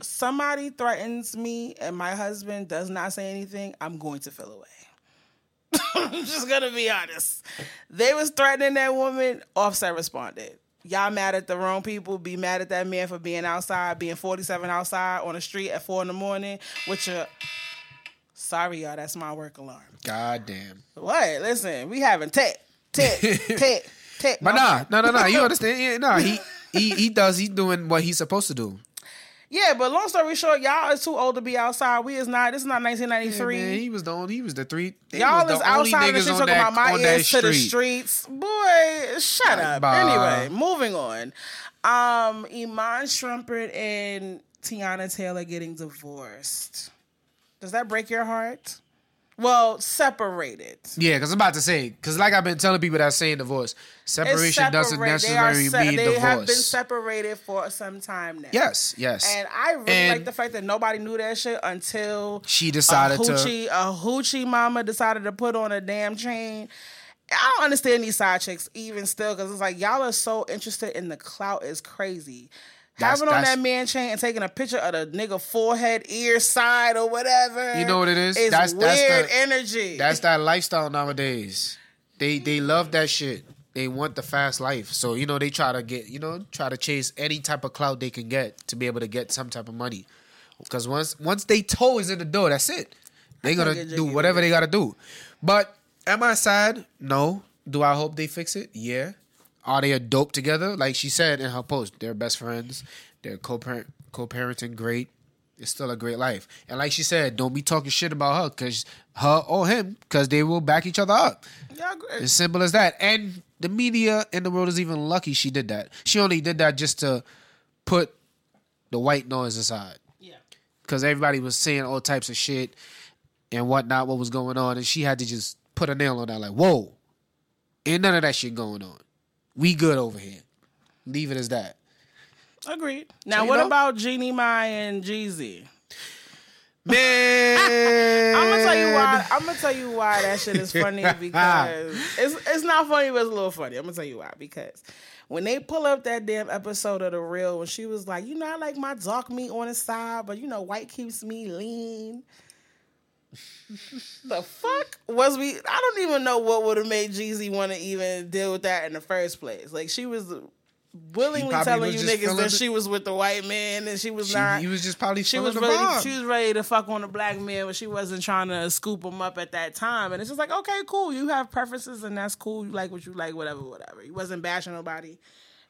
somebody threatens me and my husband does not say anything, I'm going to feel away. I'm just gonna be honest. They was threatening that woman. Offset responded. Y'all mad at the wrong people. Be mad at that man for being outside, being 47 outside on the street at four in the morning with your. Sorry, y'all. That's my work alarm. God damn. What? Listen, we having tech, tech, tech, tick. But nah, no, no, no. You understand? Yeah, nah, he he he does. He's doing what he's supposed to do. Yeah, but long story short, y'all is too old to be outside. We is not. This is not 1993. Man, he was the only. He was the three. Y'all is outside and shit talking that- about my ears to the streets. Boy, shut up. Bye. Anyway, moving on. Um, Iman Shumpert and Teyana Taylor getting divorced. Does that break your heart? Well, separated. Yeah, because I'm about to say, because like I've been telling people that saying divorce, separation doesn't separate- they are necessarily se- mean They divorce. They have been separated for some time now. yes, yes. And I really And- like the fact that nobody knew that shit until She decided a to- a hoochie mama decided to put on a damn chain. I don't understand these side chicks even still because it's like y'all are so interested in the clout is crazy. That's- Having on that man chain and taking a picture of the nigga forehead, ear, side, or whatever. You know what it is? It's That's- weird that's the- energy. That's that lifestyle nowadays. They they love that shit. They want the fast life. So, you know, they try to get, you know, try to chase any type of clout they can get to be able to get some type of money. Because once once they toe is in the door, that's it. They gonna do jiggy whatever they gotta do. But am I sad? No. Do I hope they fix it? Yeah. Are they a dope together? Like she said in her post, they're best friends. They're co-parent, co-parenting great. It's still a great life. And like she said, don't be talking shit about her because her or him because they will back each other up. yeah. As simple as that. And the media in the world is even lucky she did that. She only did that just to put the white noise aside yeah. because everybody was saying all types of shit and whatnot, what was going on, and she had to just put a nail on that. Like, whoa, ain't none of that shit going on. We good over here. Leave it as that. Agreed. Now, you what know- about Jeannie Mai and Jeezy? Man, I'm gonna tell you why. I'm gonna tell you why that shit is funny because it's it's not funny, but it's a little funny. I'm gonna tell you why because when they pull up that damn episode of the real, when she was like, you know, I like my dark meat on the side, but you know, white keeps me lean. The fuck was we? I don't even know what would have made Jeezy want to even deal with that in the first place. Like she was willingly telling was you niggas that the- she was with the white man and she was She- not. he was just probably she was ready. vibe. She was ready to fuck on a black man, but she wasn't trying to scoop him up at that time. And it's just like, okay, cool. You have preferences, and that's cool. You like what you like, whatever, whatever. He wasn't bashing nobody.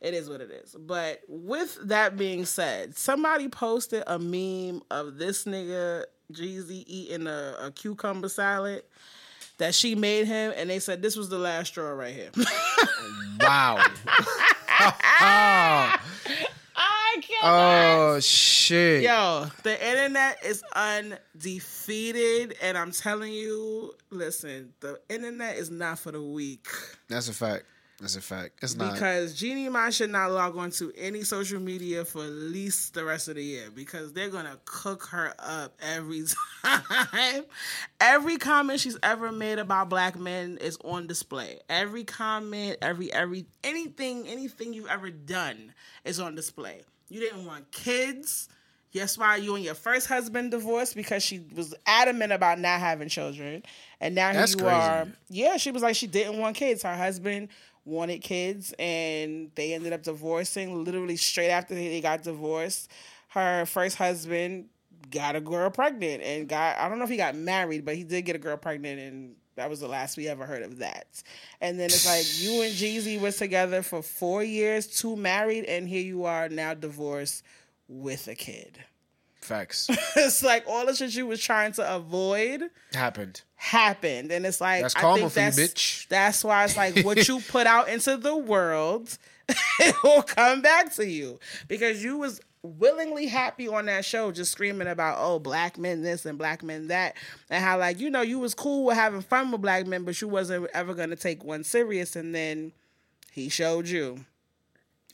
It is what it is. But with that being said, somebody posted a meme of this nigga Jeezy eating a, a cucumber salad that she made him, and they said this was the last straw right here. wow. I can't. oh shit. Yo, the internet is undefeated, and I'm telling you, listen, the internet is not for the weak. That's a fact. That's a fact. It's not. Because Jeannie Mai should not log on to any social media for at least the rest of the year because they're gonna cook her up every time. every comment she's ever made about black men is on display. Every comment, every every anything, anything you've ever done is on display. You didn't want kids. Yes, why you and your first husband divorced because she was adamant about not having children, and now That's you crazy. are. Yeah, she was like she didn't want kids. Her husband wanted kids, and they ended up divorcing. Literally straight after they got divorced, her first husband got a girl pregnant and got I don't know if he got married, but he did get a girl pregnant and. That was the last we ever heard of that. And then it's like you and Jeezy was together for four years, two married, and here you are now divorced with a kid. Facts it's like all the shit you was trying to avoid happened. happened, and it's like That's I karma think for you, bitch. That's why it's like what you put out into the world, it will come back to you because you was willingly happy on that show, just screaming about oh black men this and black men that, and how like you know you was cool with having fun with black men, but you wasn't ever gonna take one serious, and then he showed you.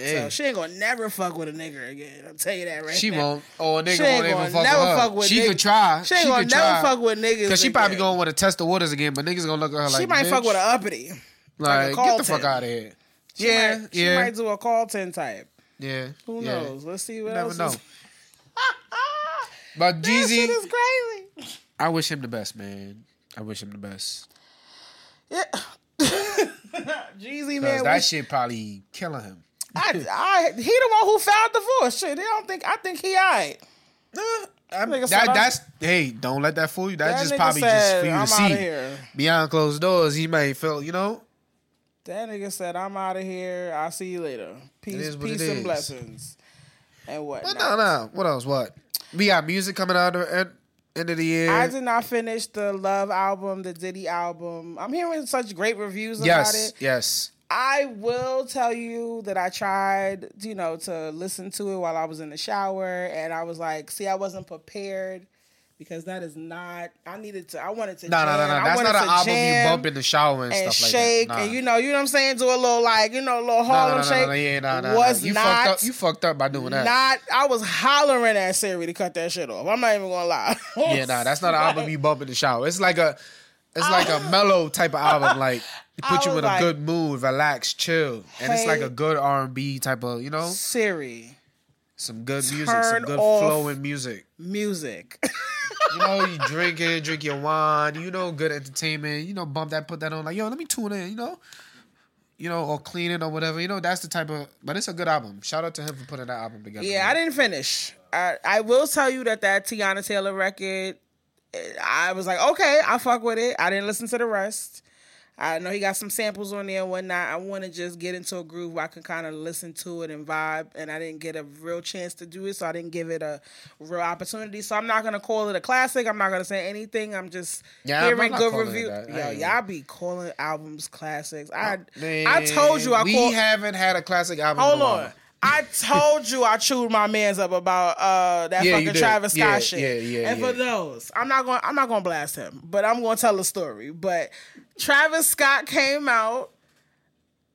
So she ain't gonna never fuck with a nigga again. I'll tell you that right now. she now. won't. Oh, a nigga She ain't won't even gonna fuck never with her. fuck with she niggas. could try. She ain't gonna could never fuck with niggas. Cause she probably again. gonna want to test the waters again, but niggas gonna look at her like She might fuck bitch, with an uppity. Like, get the fuck out of here. She yeah, might, she yeah, might do a Carlton type. yeah. Who yeah. knows? Let's see what never else. know. Is... But that shit Jeezy, is crazy. I wish him the best, man. I wish him the best. Yeah. Jeezy man, that we- shit probably killing him. I, I, he the one who filed divorce. Shit, they don't think. I think he alright. I'm- Nigga said that, I'm- that's hey, don't let that fool you. That's That just nigga probably just for you "I'm to see. here." Behind closed doors, he may feel, you know. That nigga said, "I'm out of here. I'll see you later. Peace, peace, and is. blessings." And what? But no, no. What else? What? We got music coming out at the end, end of the year. I did not finish the Love album, the Diddy album. I'm hearing such great reviews about it. yes, it. yes. I will tell you that I tried, you know, to listen to it while I was in the shower, and I was like, see, I wasn't prepared because that is not. I needed to. I wanted to. No, no, no, no. That's not an album you bump in the shower and, and stuff shake, like that. Nah. and you know, you know what I'm saying. Do a little like, you know, a little no, no, Harlem no, no, shake. no, yeah, nah, nah, was. You not. fucked up. You fucked up by doing that. not. I was hollering at Siri to cut that shit off. I'm not even gonna lie. yeah, nah. That's not an album you bump in the shower. It's like a, it's like a mellow type of album. Like it I put you in a good mood, relax, chill, and it's like a good R and B type of, you know. Siri, Some good music, some good flowing music. Music. You know, you drinking, drink your wine. You know, good entertainment. You know, bump that, put that on. Like, yo, let me tune in. You know, you know, or cleaning or whatever. You know, that's the type of. But it's a good album. Shout out to him for putting that album together. Yeah, man. I didn't finish. I, I will tell you that that Teyana Taylor record, eh, I was like, okay, I fuck with it. I didn't listen to the rest. I know he got some samples on there and whatnot. I want to just get into a groove where I can kind of listen to it and vibe. And I didn't get a real chance to do it, so I didn't give it a real opportunity. So I'm not gonna call it a classic. I'm not gonna say anything. I'm just Yeah, I'm hearing good it reviews. that. Yo, y'all be calling albums classics. I Man, I told you I we called. haven't had a classic album. Hold on. I told you I chewed my man's up about uh that Yeah, fucking. Travis Scott Yeah, shit. yeah, yeah, and for those, I'm not going I'm not going to blast him, but I'm going to tell a story. But Travis Scott came out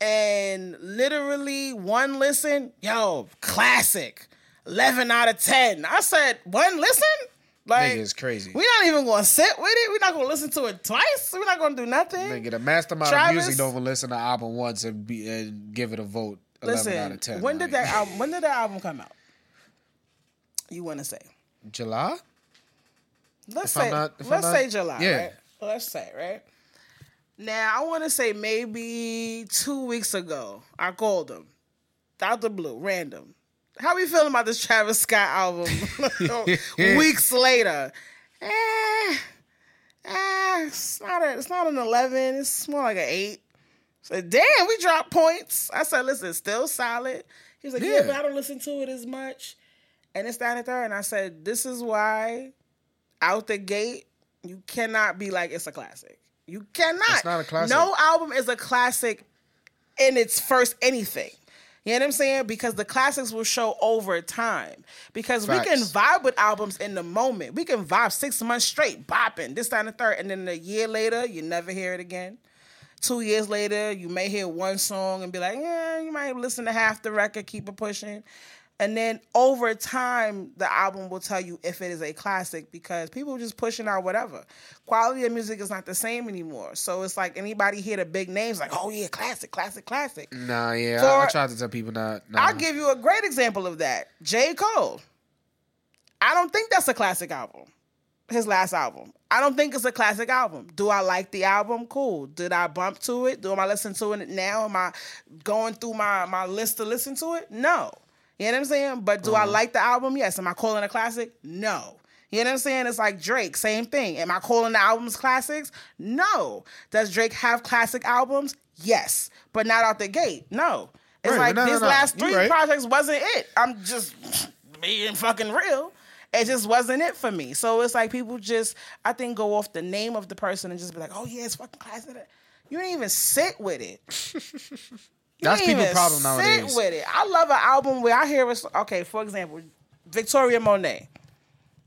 and literally one listen, yo, classic. 11 out of 10. I said, "One listen?" Like Nigga is crazy. We're not even going to sit with it. We're not going to listen to it twice. We're not going to do nothing. Nigga, the mastermind Travis- of music don't even listen to album once and be and give it a vote. Listen, out of ten. when did that album when did that album come out? You want to say? July? Let's If say not- let's not- say July, yeah. right? Let's say right. Now I want to say maybe two weeks ago I called him, out the blue, random. How we feeling about this Travis Scott album? weeks later, eh, eh, it's not a, it's not an eleven. It's more like an eight. So damn, we dropped points. I said, listen, it's still solid. He was like, yeah, Yeah. but I don't listen to it as much. And it's down and third. And I said, this is why out the gate, you cannot be like it's a classic. You cannot. It's not a classic. No album is a classic in its first anything. You know what I'm saying? Because the classics will show over time. Because we can vibe with albums in the moment. We can vibe six months straight, bopping, this, that, and the third. And then a year later, you never hear it again. Two years later, you may hear one song and be like, yeah, you might listen to half the record, keep it pushing. And then over time, the album will tell you if it is a classic because people are just pushing out whatever. Quality of music is not the same anymore. So it's like anybody hear the big names, like, oh yeah, classic, classic, classic. Nah, yeah. I, I For- tried to tell people not. Nah. I'll give you a great example of that. J. Cole. I don't think that's a classic album. His last album. I don't think it's a classic album. Do I like the album? Cool. Did I bump to it? Do I listen to it now? Am I going through my, my list to listen to it? No. You know what I'm saying? But do I mm-hmm. like the album? Yes. Am I calling it a classic? No. You know what I'm saying? It's like Drake, same thing. Am I calling the albums classics? No. Does Drake have classic albums? Yes. But not out the gate. No. It's Right, like no, no, his no. last three right. projects wasn't it. I'm just being fucking real. It just wasn't it for me. So it's like people just, I think, go off the name of the person and just be like, oh yeah, it's fucking classic. You didn't even sit with it. That's people's problem sit nowadays. with it. I love an album where I hear it's okay. For example, Victoria Monet,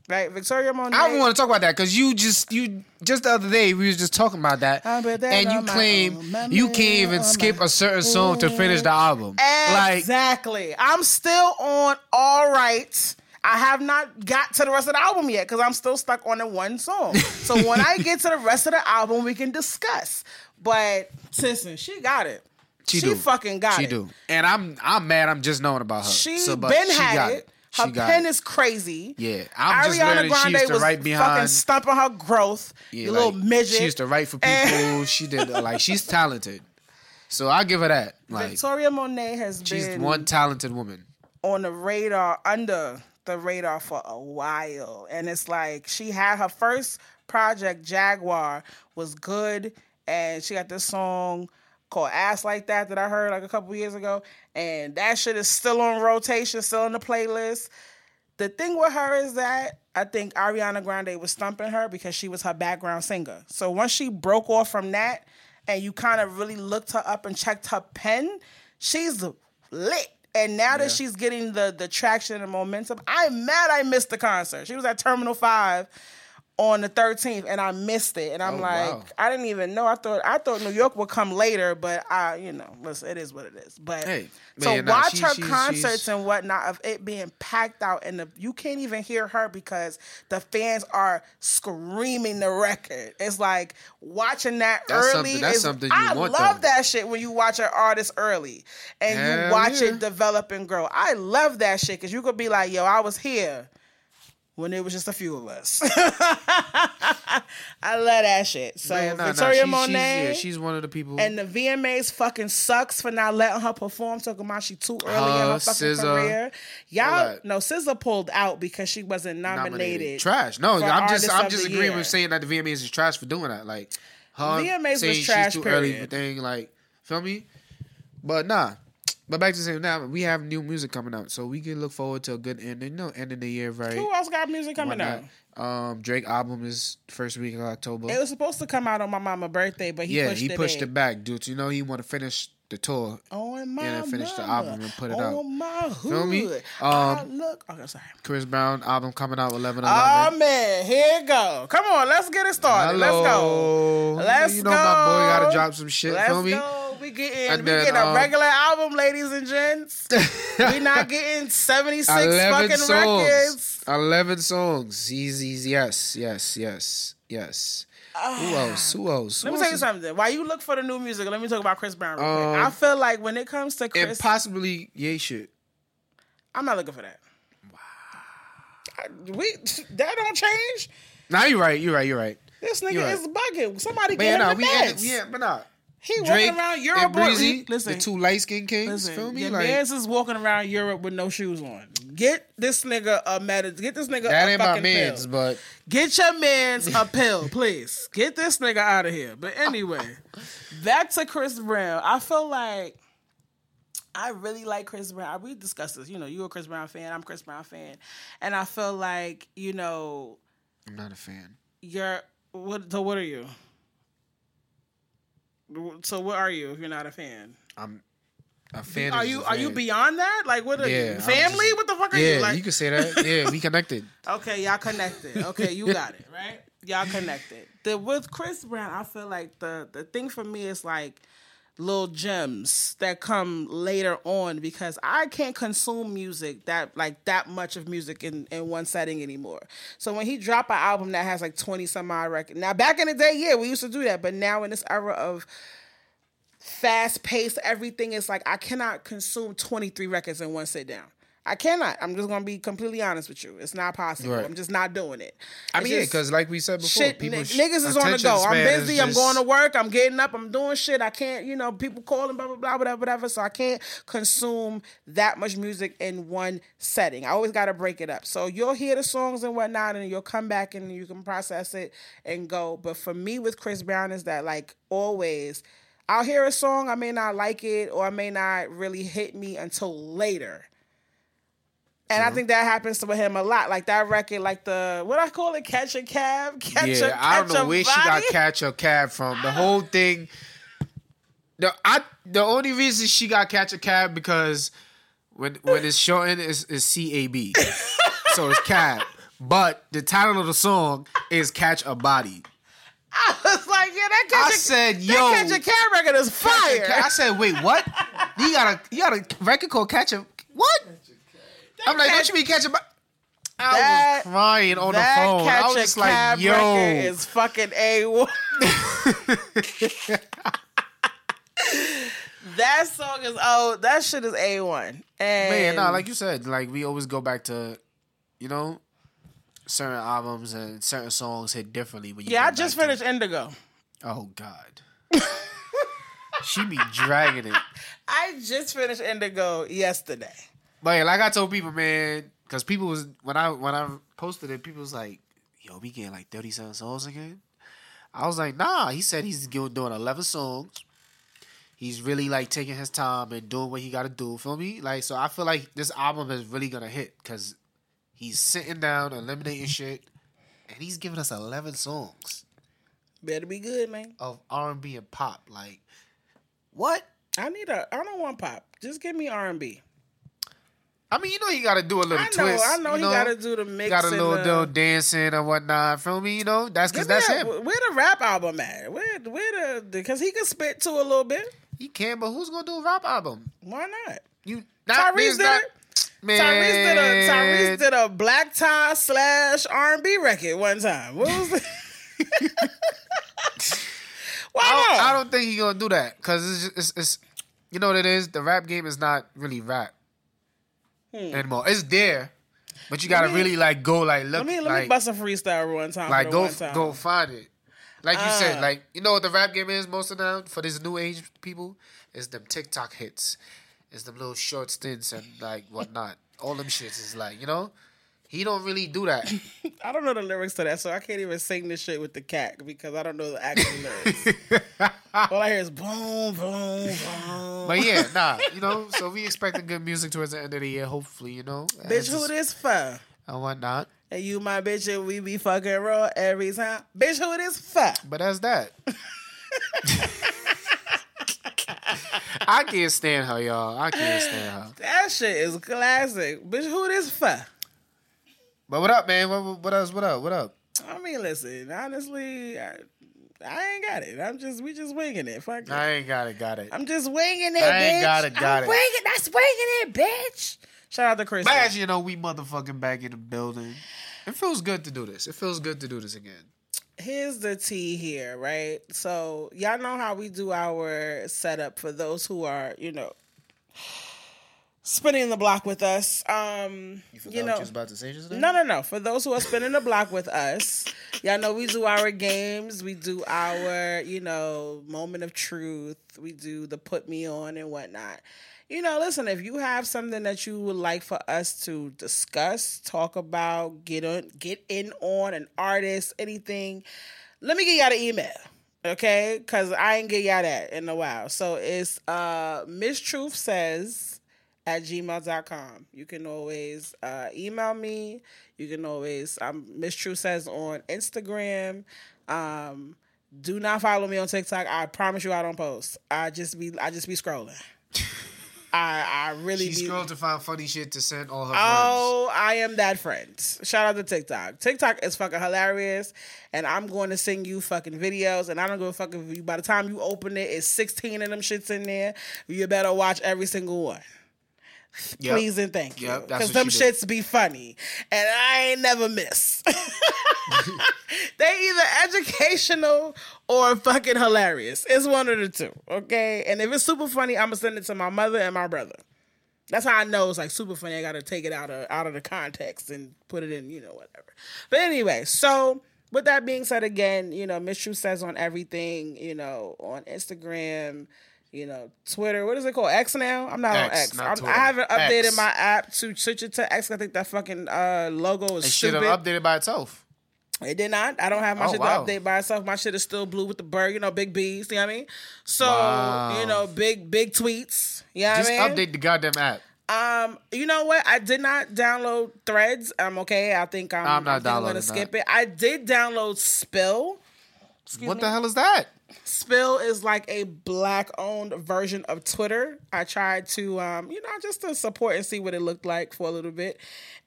right? Victoria Monet. I don't want to talk about that because you just you just the other day we was just talking about that, I bet that and you claim you can't even skip a certain song to finish the album. Like Exactly. I'm still on all right. I have not got to the rest of the album yet because I'm still stuck on the one song. So when I get to the rest of the album, we can discuss. But listen, she got it. She, do. fucking got she it. She do, and I'm I'm mad. I'm just knowing about her. She So, been she had got it. Her She pen it. is crazy. Yeah, I'm just Ariana. She Grande used to was write fucking stumping her growth. Yeah, you like, little midget. She used to write for people. And- she did like she's talented. So I give her that. Like Victoria Monet has she's been one talented woman. on the radar under the radar for a while and it's like she had her first project jaguar was good and she got this song called ass like that that i heard like a couple years ago and that shit is still on rotation still in the playlist the thing with her is that I think Ariana Grande was stumping her because she was her background singer. So once she broke off from that and you kind of really looked her up and checked her pen, she's lit. And now that she's getting the the traction and momentum, I'm mad I missed the concert. She was at Terminal 5 on the 13th, and I missed it. And I'm Oh, like, wow. I didn't even know. I thought I thought New York would come later, but I, you know, listen, it is what it is. But Hey, so man, watch she- her she's- concerts and whatnot of it being packed out, and the, you can't even hear her because the fans are screaming the record. It's like watching that That's early. something- that's is, something you I want, love though. that shit when you watch an artist early and you watch yeah. it develop and grow. I love that shit because you could be like, yo, I was here when it was just a few of us. I love that shit. So Man, nah, nah, Victoria she's- Monet She's, yeah, she's one of the people. and the VMAs fucking sucks for not letting her perform. Talking about she too early in Her, her fucking SZA, career. Y'all, that. no, SZA pulled out because she wasn't nominated. Trash. No, for I'm just I'm just agreeing Year. with saying that the VMAs is trash for doing that. Like, her VMAs was trash, she's too early period. thing. Like, feel me? But nah. But back to saying now, we have new music coming out, so we can look forward to a good ending. No, end of the year, right? Who else got music coming out? Um, Drake album is first week of October. It was supposed to come out on my mama's birthday, but he yeah, pushed he it pushed back. it back, dude. You know he want to finish the tour. On my Yeah, finish the album and put it on out. my hood. Feel me? I Um, look. Okay, sorry. Chris Brown album coming out 11 Oh 11. man, here you go. Come on, let's get it started. Let's go. Let's You know go. my boy gotta drop some shit. Let's feel me? go. We getting And we then, getting a um, regular album, ladies and gents. we not getting seventy six fucking songs. records. 11 songs. He's yes, yes, yes, yes. Who else? Who else? Ah. Let Who me tell you is- something. While you look for the new music, let me talk about Chris Brown real quick. Um, I feel like when it comes to And Chris, possibly Ye shit. I'm not looking for that. Wow. We that don't change. Nah, you're right. You're right. You're right. This nigga You're right. is bugging. Somebody But get yeah, him nah, the we meds. ended, yeah, but nah. He Drake walking around Europe. Breezy, with- listen, the two light skinned kings. Listen, feel me? your Like man's is walking around Europe with no shoes on. Get this nigga a med. Get this nigga that a ain't my man's, pill. but Get your man's a pill, please. Get this nigga out of here. But anyway, back to Chris Brown. I feel like I really like Chris Brown. We discussed this. You know, you a Chris Brown fan. I'm a Chris Brown fan, and I feel like you know I'm not a fan. you're. What? So what are you? So what are you if you're not a fan? I'm a fan. Are you a are you beyond that? Like what are Yeah, you? Family? just- what the fuck are Yeah, you? Like you can say that. Yeah, we connected. Okay, y'all connected. Okay, you got it, right? Y'all connected. The with Chris Brown, I feel like the the thing for me is like little gems that come later on because I can't consume music that like that much of music in, in one setting anymore. So when he drop an album that has like 20 some odd records. Now back in the day, yeah, we used to do that, but now in this era of fast paced everything is like I cannot consume 23 records in one sit down. I cannot. I'm just gonna be completely honest with you. It's not possible. Right. I'm just not doing it. I It's mean, yeah, because like we said before, shit, people n- niggas is on the go. I'm busy. I'm going to work. I'm getting up. I'm doing shit. I can't, you know, people calling, blah blah blah, whatever, whatever. So I can't consume that much music in one setting. I always got to break it up. So you'll hear the songs and whatnot, and you'll come back and you can process it and go. But for me, with Chris Brown, is that like always. I'll hear a song, I may not like it, or it may not really hit me until later. And I think that happens to him a lot. Like that record, like the what I call it, catch a cab, catch a Yeah, I don't know where she got catch a cab from. The whole thing. The I the only reason she got catch a cab because when when it's shortened is is C A B, so it's cab. But the title of the song is catch a body. I was like, yeah, that catch I a, said, that yo, catch a cab record is fire. I said, wait, what? You got a you got a record called Catch a what? I'm like, don't you mean catch a body? I That- was crying on the phone. catch I was just like, yo. is fucking a. One." That song is oh, that shit is a one. And Man, nah, like you said, like we always go back to, you know, certain albums and certain songs hit differently when you. yeah, I just back to finished Indigo. Oh God. she be dragging it, I just finished Indigo yesterday. But yeah, like I told people, man, because people was when I when I posted it, people was like, "Yo, we getting like thirty seven songs again." I was like, "Nah." He said he's doing doing eleven songs. He's really like taking his time and doing what he got to do. Feel me? Like, so I feel like this album is really gonna hit because he's sitting down, eliminating shit, and he's giving us eleven songs Better be good, man. of R and B and pop. Like, what? I need a. I don't want pop. Just give me R and B. I mean, you know, you got to do a little twist. I know, twist. I know you he gotta do the mix. Got a little, the- little dancing and whatnot. Feel me? You know, that's because that's that- him. Where the rap album at? Where, where the? Because he can spit too a little bit. He can, but who's gonna do a rap album? Why not? You Tyrese there's did not-. Man, Tyrese did a Tyrese did a black tie slash R and B record one time. What was it? Why I don't. I don't think he's gonna do that because it's, it's it's you know what it is. The rap game is not really rap anymore. It's there, but you gotta Hmm. me- really like go like look let me let like me bust a freestyle one time. like go time. go find it. Like you said, Uh. like you know what the rap game is most of time for these new age people is them TikTok hits, is them little short stints and like whatnot. All them shits is like you know. He don't really do that. I don't know the lyrics to that, so I can't even sing this shit with the cat because I don't know the actual lyrics. All I hear is boom, boom, boom. But yeah, nah, you know. So we expecting good music towards the end of the year. Hopefully, you know. Bitch, who this for? and whatnot. And you my bitch and we be fucking raw every time. Bitch, who this for? But that's that. I can't stand her, y'all. I can't stand her. That shit is classic. Bitch, who this for? But what up, man? What, what- what else? What up? What up? I mean, listen, honestly, I, I ain't got it. I'm just, we just winging it. Fuck it. I ain't got it. Got it. I'm just winging it, bitch. I bitch. ain't got it, got I'm it. winging, that's winging it, bitch. Shout out to Chris. As you know, we motherfucking back in the building. It feels good to do this. It feels good to do this again. Here's the tea here, right? So y'all know how we do our setup for those who are, you know, spinning the block with us. Um, you, know, about to say just No, no, no. For those who are spinning the block with us, y'all know we do our games. We do our, you know, moment of truth. We do the put me on and whatnot. You know, listen, if you have something that you would like for us to discuss, talk about, get on, get in on an artist, anything, let me get y'all the email. Okay, cause I ain't get y'all that in a while. So it's uh Miss Truth says at gmail.com. You can always uh, email me. You can always, um, Miss True says on Instagram. Um, do not follow me on TikTok. I promise you I don't post. I just be, I just be scrolling. I, I really She be. scrolled to find funny shit to send all her friends. Oh, I am that friend. Shout out to TikTok. TikTok is fucking hilarious, and I'm going to send you fucking videos, and I don't give a fuck if you. By the time you open it, it's 16 of them shits in there. You better watch every single one. Yep. Please and thank you, because what them shits be funny, and I ain't never miss. they either educational or fucking hilarious. It's one of the two, okay? And if it's super funny, I'm gonna send it to my mother and my brother. That's how I know it's like super funny. I gotta take it out of out of the context and put it in, you know, whatever. But anyway, so with that being said, again, you know, Miss True says on everything, you know, on Instagram, you know, Twitter. What is it called? X now? I'm not on X, X. not I haven't updated X. my app to switch it to X. I think that fucking uh, logo is It should stupid. have updated by itself. It did not. I don't have my Oh, shit wow. to update by itself. My shit is still blue with the bird, you know, big bees. You know what I mean? So Wow. you know, big big tweets. You know Just I mean? update the goddamn app. Um, you know what? I did not download Threads. I'm okay. I think I'm. I'm not I think I'm downloading gonna skip it. I did download Spill. what the hell is that? Spill is like a black-owned version of Twitter. I tried to, um, you know, just to support and see what it looked like for a little bit.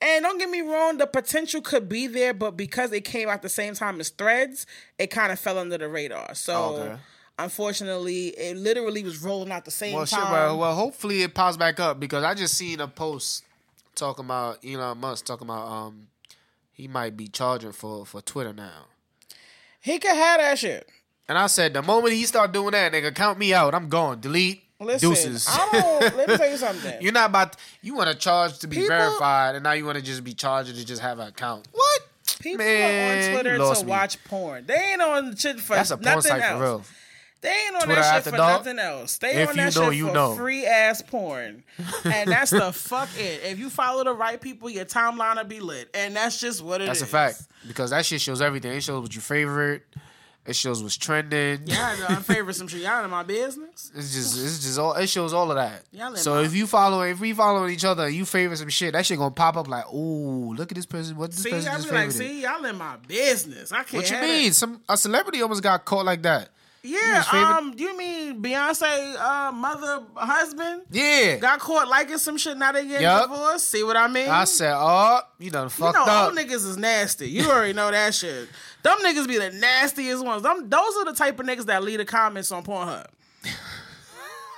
And don't get me wrong, the potential could be there, but because it came out the same time as Threads, it kind of fell under the radar. So. Okay. Unfortunately, it literally was rolling out the same Well, shit. time. Well, well, hopefully it pops back up because I just seen a post talking about Elon Musk talking about um he might be charging for for Twitter now. he could have that shit. And I said the moment he start doing that, nigga, count me out. I'm gone. Delete. Listen, Deuces. I don't. let me tell you something. You're not about. you want to charge to be People- verified, and now you want to just be charged to just have an account. What? People Man, are on you Twitter to me. watch porn. They ain't on shit for That's a porn nothing site else. for real. They ain't on Twitter that after shit for dark? nothing else. They If on you that know, shit you for know. free ass porn. and that's the fuck it. If you follow the right people, your timeline will be lit. And that's just what it is. That's a fact because that shit shows everything. It shows what your favorite. It shows what's trending. Yeah, I favorite some shit. Y'all in my business. It's just it's just all it shows all of that. Y'all So my- if you follow if we following each other, and you favor some shit, that shit gonna pop up like, ooh, look at this person. What this See, person I just be like, see, y'all in my business. I can't. What you mean? that. Some a celebrity almost got caught like that. Yeah, um, you mean Beyonce, uh, mother, husband Yeah. got caught liking some shit. Now they getting Yup. divorced. See what I mean? I said, oh, you done you know, up. niggas is nasty. You already know that shit. Them niggas be the nastiest ones. Them, those are the type of niggas that leave the comments on Pornhub.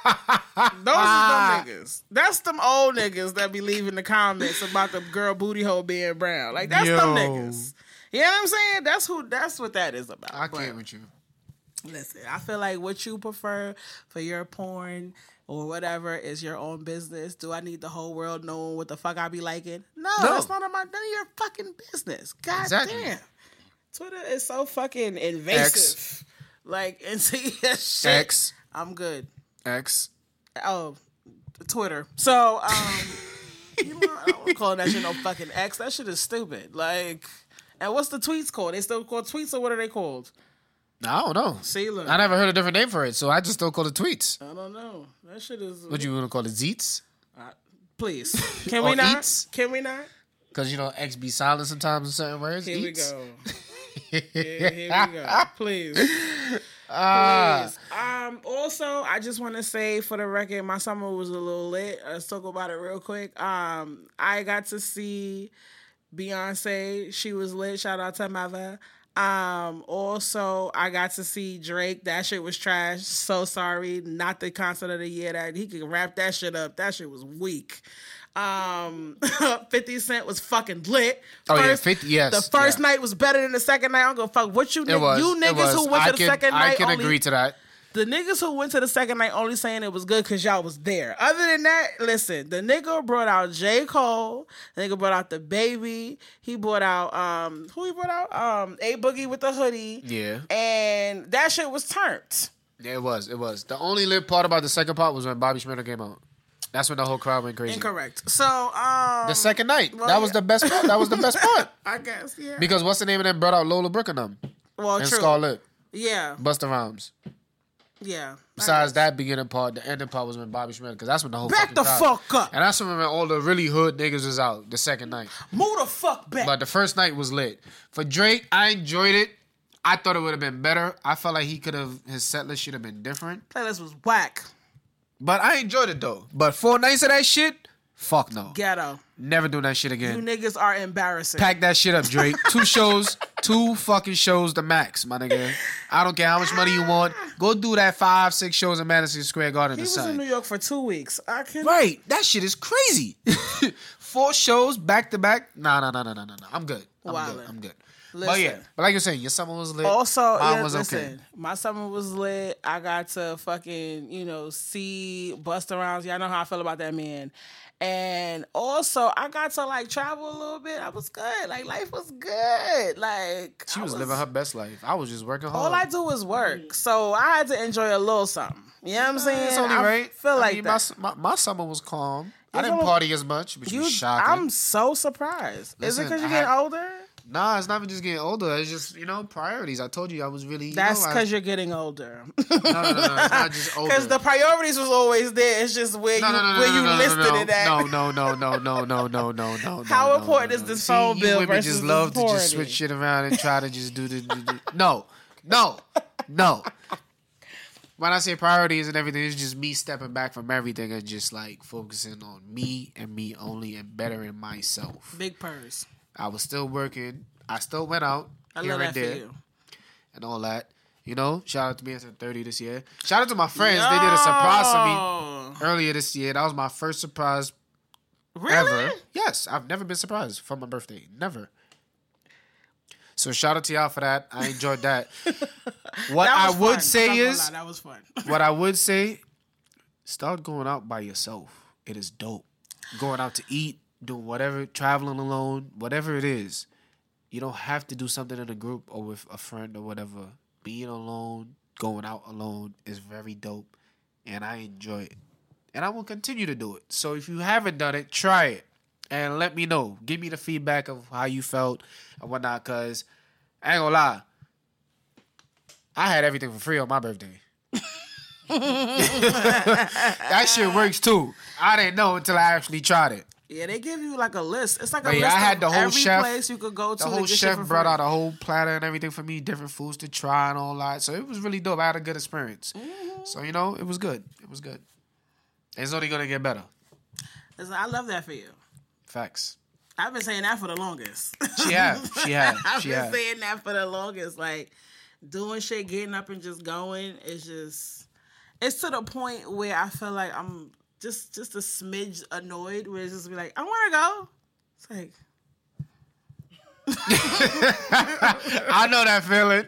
Those Ah. are them niggas. That's them old niggas that be leaving the comments about the girl booty hole being brown. Like that's them niggas. You know what I'm saying? That's who. That's what that is about. I But- can't with you. Listen, I feel like what you prefer for your porn or whatever is your own business. Do I need the whole world knowing what the fuck I be liking? No, No. that's not my none of your fucking business. God Exactly. damn. Twitter is so fucking invasive. Like into your shit. X. I'm good. X. Oh, Twitter. So, um, you know, I don't call that shit no fucking X. That shit is stupid. Like, and what's the tweets called? They still called tweets or what are they called? I don't know. See, look. I never heard a different name for it, so I just don't call it tweets. I don't know. That shit is. What you want to call it? Zeets? Please, can we not? eats? Can we not? Because, you know, X be silent sometimes in certain words. Here Eats. we go. Here, here we go. Please. Ah. Please. Um. Also, I just want to say for the record, my summer was a little lit. Let's talk about it real quick. Um, I got to see Beyonce. She was lit. Shout out to mother. Um, also I got to see Drake. That shit was trash. So sorry. Not the concert of the year that he could wrap that shit up. That shit was weak. Um 50 Cent was fucking lit. Oh, yeah, 50 yes, The first yeah. night was better than the second night. I don't give a fuck what you It you niggas who went I to the can, second I night I can only agree to that. The niggas who went to the second night only saying it was good because y'all was there. Other than that, listen, the nigga brought out J. Cole. The nigga brought out the baby. He brought out um who he brought out? Um A Boogie with the hoodie. Yeah. And that shit was turned. Yeah, it was. It was. The only lit part about the second part was when Bobby Shmurda came out. That's when the whole crowd went crazy. Incorrect. So um The second night. Well, that was the best part. That was the best part. I guess, yeah. Because what's the name of them brought out Lola Brooke and them? well And true. Scarlett. Yeah, Busta Rhymes. Yeah. Besides that beginning part, the ending part was when Bobby Shmurda, because that's when the whole Back the crowd- fuck up. And that's when all the really hood niggas was out the second night. Move the fuck back. But the first night was lit. For Drake, I enjoyed it. I thought it would have been better. I felt like he could have his set list should have been different. Playlist was whack. But I enjoyed it though. But four nights of that shit, fuck no. Ghetto. Never doing that shit again. You niggas are embarrassing. Pack that shit up, Drake. two shows, two fucking shows the max, my nigga. I don't care how much money you want. Go do that five, six shows in Madison Square Garden he was in. New York for two weeks. I can Right. That shit is crazy. Four shows back to back. Nah, nah, nah, nah, nah, nah. nah. I'm good. I'm Wildin'. good. I'm good. But yeah, but like you're saying, your summer was lit. Also, mine yeah, was listen, okay. my summer was lit. I got to fucking, you know, see Busta Rhymes. Y'all know how I feel about that man. And also, I got to like travel a little bit. I was good. Like life was good. Like She I was, living her best life. I was just working hard. All I do is work, mm-hmm. so I had to enjoy a little something. You know what I'm saying? It's only I right. Feel I like mean, that. My, my, my summer was calm. I didn't summer- party as much, which you, was shocking. I'm so surprised. Is it because you're I getting had- older? Nah, it's not even just getting older. It's just you know priorities. I told you I was really. you That's because you're getting older. No, no, no, no. It's not just older. Because the priorities was always there. It's just where no, you no, no, where you listed it at. No, no, no, no, no, no, no, no, no. How important is this See, phone you bill women just love to just switch shit around and try to just do the. do the- No, no, no. When I say priorities and everything, it's just me stepping back from everything and just like focusing on me and me only and bettering myself. Big purse. I was still working. I still went out I here love and that there and all that. You know, shout out to me at 30 this year. Shout out to my friends. They did a surprise for me earlier this year. That was my first surprise Really? ever. Yes, I've never been surprised for my birthday. Never. So shout out to y'all for that. I enjoyed that. what That I would fun. say I'm not gonna is, lie, that was fun. what I would say, start going out by yourself. It is dope. Going out to eat, doing whatever, traveling alone, whatever it is. You don't have to do something in a group or with a friend or whatever. Being alone, going out alone is very dope, and I enjoy it. And I will continue to do it. So if you haven't done it, try it and let me know. Give me the feedback of how you felt and whatnot. Cause I ain't gonna lie, I had everything for free on my birthday. that shit works too. I didn't know until I actually tried it. Yeah, they give you like a list. It's like a list I had the whole every chef- place you could go to. The whole chef brought out a whole platter and everything for me, different foods to try and all that. So it was really dope. I had a good experience. Mm-hmm. So you know, it was good. It was good. It's only gonna get better. Listen, I love that for you. Facts. I've been saying that for the longest. She had. She had. I've She been had. saying that for the longest. Like doing shit, getting up and just going It's just it's to the point where I feel like I'm just just a smidge annoyed where it's just be like, I wanna go. It's like I know that feeling.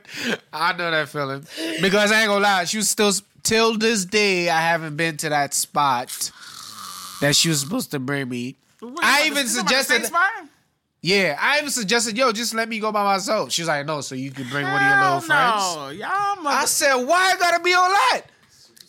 I know that feeling because I ain't gonna lie. She was still till this day. I haven't been to that spot that she was supposed to bring me. what, I even to- you about to suggested-? Yeah, I even suggested, yo, just let me go by myself. She was like, no, so you can bring one of your Hell little friends. no. Y'all I said, why I gotta be all that?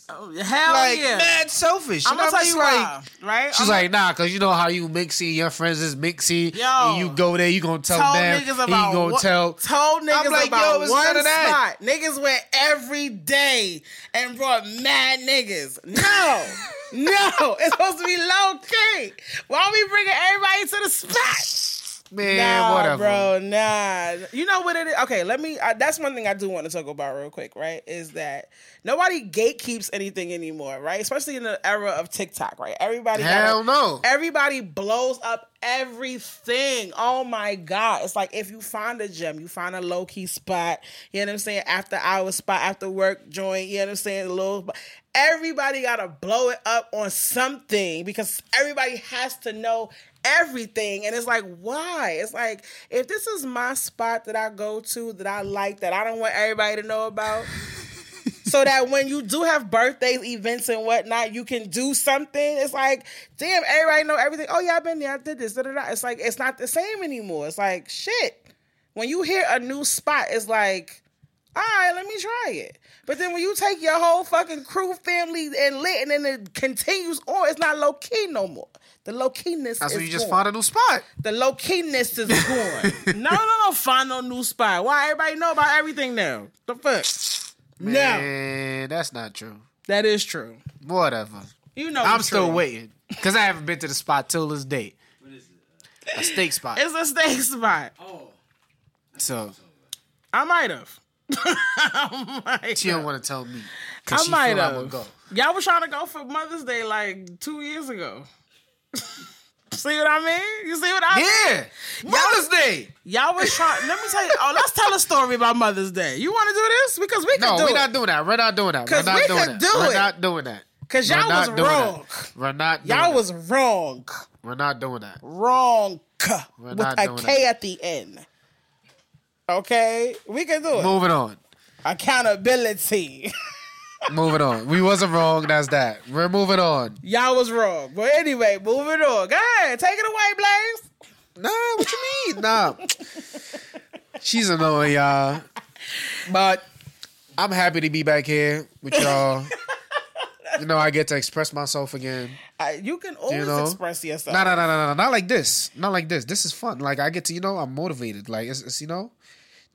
Oh, hell Like, yeah. mad selfish. I'm And gonna tell you why, right? She's I'm like, nah, cause you know how you mixy, your friends is mixy. Yo. and you go there, you gonna tell told them, niggas he about gonna what- tell. told niggas I'm like, about yo, it's one none of that. spot. Niggas went every day and brought mad niggas. No, no, it's supposed to be low key. Why we bringing everybody to the spot? Man, nah, whatever. bro, nah. You know what it is? Okay, let me. Uh, that's one thing I do want to talk about real quick, right? Is that nobody gatekeeps anything anymore, right? Especially in the era of TikTok, right? Everybody Hell no. Everybody blows up everything. Oh my God. It's like if you find a gem, you find a low key spot, you know what I'm saying? After hour spot, after work joint, you know what I'm saying? A little everybody gotta blow it up on something because everybody has to know everything. And it's like, why? It's like if this is my spot that I go to that I like that I don't want everybody to know about so that when you do have birthdays, events, and whatnot, you can do something. It's like, damn, everybody know everything. Oh yeah, I've been there, I did this. Da, da, da. It's like it's not the same anymore. It's like shit. When you hear a new spot, it's like, all right, let me try it. But then when you take your whole fucking crew, family, and lit, and then it continues on, it's not low key no more. The low keyness That's is when you just gone. find a new spot. The low keyness is gone. no, no, no, find no new spot. Why everybody know about everything now? The fuck? No, Man, that's not true. that is true. Whatever. You know, I'm still true. waiting because I haven't been to the spot till this date. What is it? A steak spot. It's a steak spot. Oh, So I might have. I she don't want to tell me. I might feel I'm gonna have. go. Y'all was trying to go for Mother's Day like two years ago. See what I mean? You see what I mean? Yeah, Mother's Day. Y'all was trying. Let me tell you. Oh, let's tell a story about Mother's Day. You want to do this because we can No, do we're it. not doing that. We're not doing that. We're not we doing could that. do We're it. not doing that. Cause y'all was wrong. that. We're not. Doing Y'all that. was wrong. We're not doing that. Wrong. We're With a K that. at the end. Okay, we can do it. Moving on. Accountability. Moving on. We wasn't wrong. That's that. We're moving on. Y'all was wrong. But anyway, moving on. Go ahead. Take it away, Blaze. Nah, what you mean? Nah. She's annoying, y'all. But I'm happy to be back here with y'all. You know, I get to express myself again. Uh, you can always know? express yourself. No, no, no, no, no, not like this. Not like this. This is fun. Like I get to, you know, I'm motivated. Like it's, it's you know,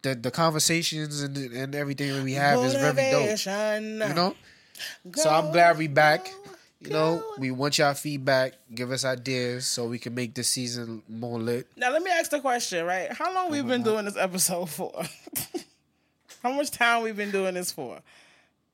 the the conversations and and everything that we have is very dope. You know. So I'm glad we back. You know, we want y'all feedback. Give us ideas so we can make this season more lit. Now let me ask the question, right? How long we've been uh-huh. doing this episode for? How much time we've been doing this for?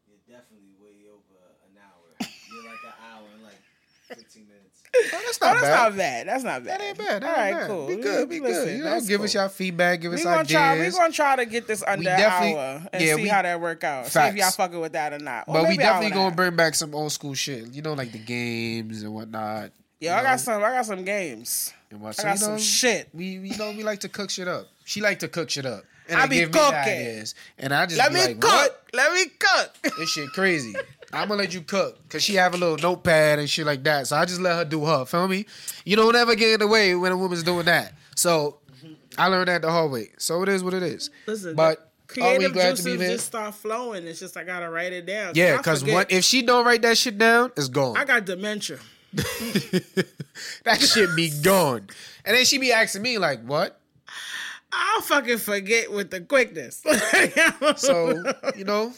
you're definitely way over an hour. You're like an hour and like 15 minutes. Oh, that's Oh, not that's bad. not bad. That's not bad. That ain't bad. That All ain't right, bad. cool. Be good. Be Listen, good. You know, give us cool. y'all feedback. Give us We ideas. try. We gonna try to get this under an hour and yeah, see we- how that work out. See if y'all fucking with that or not. Or but we definitely gonna bring back some old school shit. You know, like the games and whatnot. Yeah, I got some. I got some games. And what- I got you some know, shit. We, we, you know, we like to cook shit up. She like to cook shit up. And I be give me cooking. ideas. And I just Let me like, cook. what? Let me cook. This shit crazy. I'm gonna let you cook because she have a little notepad and shit like that. So I just let her do her. Feel me? You don't ever get in the way when a woman's doing that. So I learned that the hard way. So it is what it is. Listen, but creative juices to be here? just start flowing. It's just I gotta write it down. Yeah, because what if she don't write that shit down? It's gone. I got dementia. that shit be gone. And then she be asking me like, "What?" I'll fucking forget with the quickness. So you know,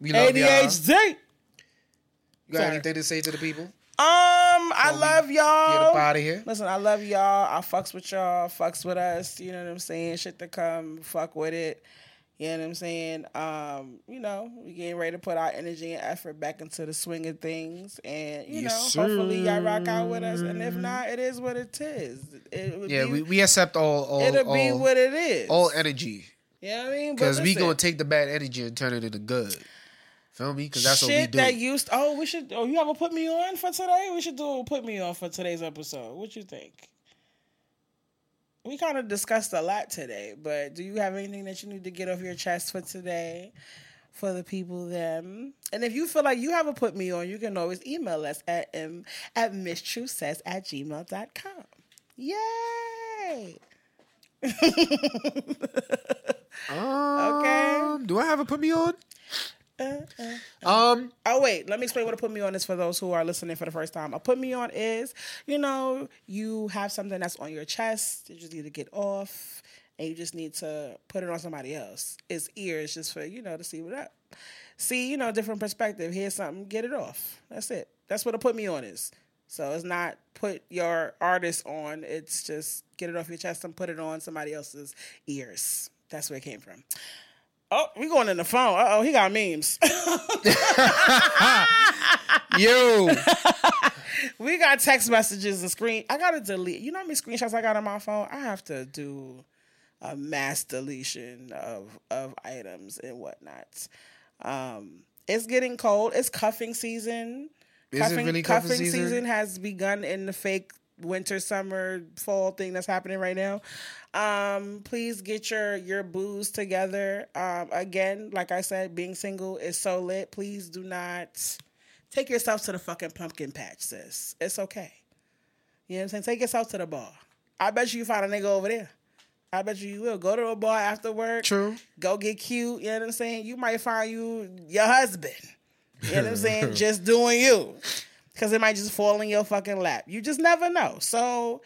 we love y'all. You got Sorry. anything to say to the people? Um, I love y'all. up out of here. Listen, I love y'all. I fucks with y'all. Fucks with us. You know what I'm saying? Shit to come. Fuck with it. You know what I'm saying? Um, you know, we getting ready to put our energy and effort back into the swing of things, and you Yes, know, hopefully y'all rock out with us. And if not, it is what it is. It Yeah, be, we, we accept all all it'll all, be what it is. all energy you know what I mean? Because we gonna take the bad energy and turn it into good. Feel me? Because that's shit what we do. that used. Oh, we should. Oh, you ever put me on for today? We should do a put me on for today's episode. What you think? We kind of discussed a lot today, but do you have anything that you need to get off your chest for today? For the people them. And if you feel like you have a put me on, you can always email us at m at misstruesays at gmail.com. Yay! Um, Do I have a put me on? Um, Oh wait, let me explain what a put me on is for those who are listening for the first time. A put me on is, you know, you have something that's on your chest, you just need to get off, and you just need to put it on somebody else. It's ears just for, you know, to see what up. See, you know, different perspective. Here's something, get it off. That's it. That's what a put me on is. So it's not put your artist on, it's just get it off your chest and put it on somebody else's ears. That's where it came from. Oh, we going in the phone. Uh oh, he got memes. yo, We got text messages and screen. I gotta delete. You know how many screenshots I got on my phone? I have to do a mass deletion of of items and whatnot. Um, it's getting cold. It's cuffing season. Is it really cuffing season? has begun in the fake winter, summer, fall thing that's happening right now. Um, please get your your booze together. Um, again, like I said, being single is so lit. Please do not take yourself to the fucking pumpkin patch, sis. It's okay. You know what I'm saying? Take yourself to the bar. I bet you you find a nigga over there. I bet you you will. Go to a bar after work. True. Go get cute. You know what I'm saying? You might find you your husband. You know what I'm saying? just doing you. Because it might just fall in your fucking lap. You just never know. So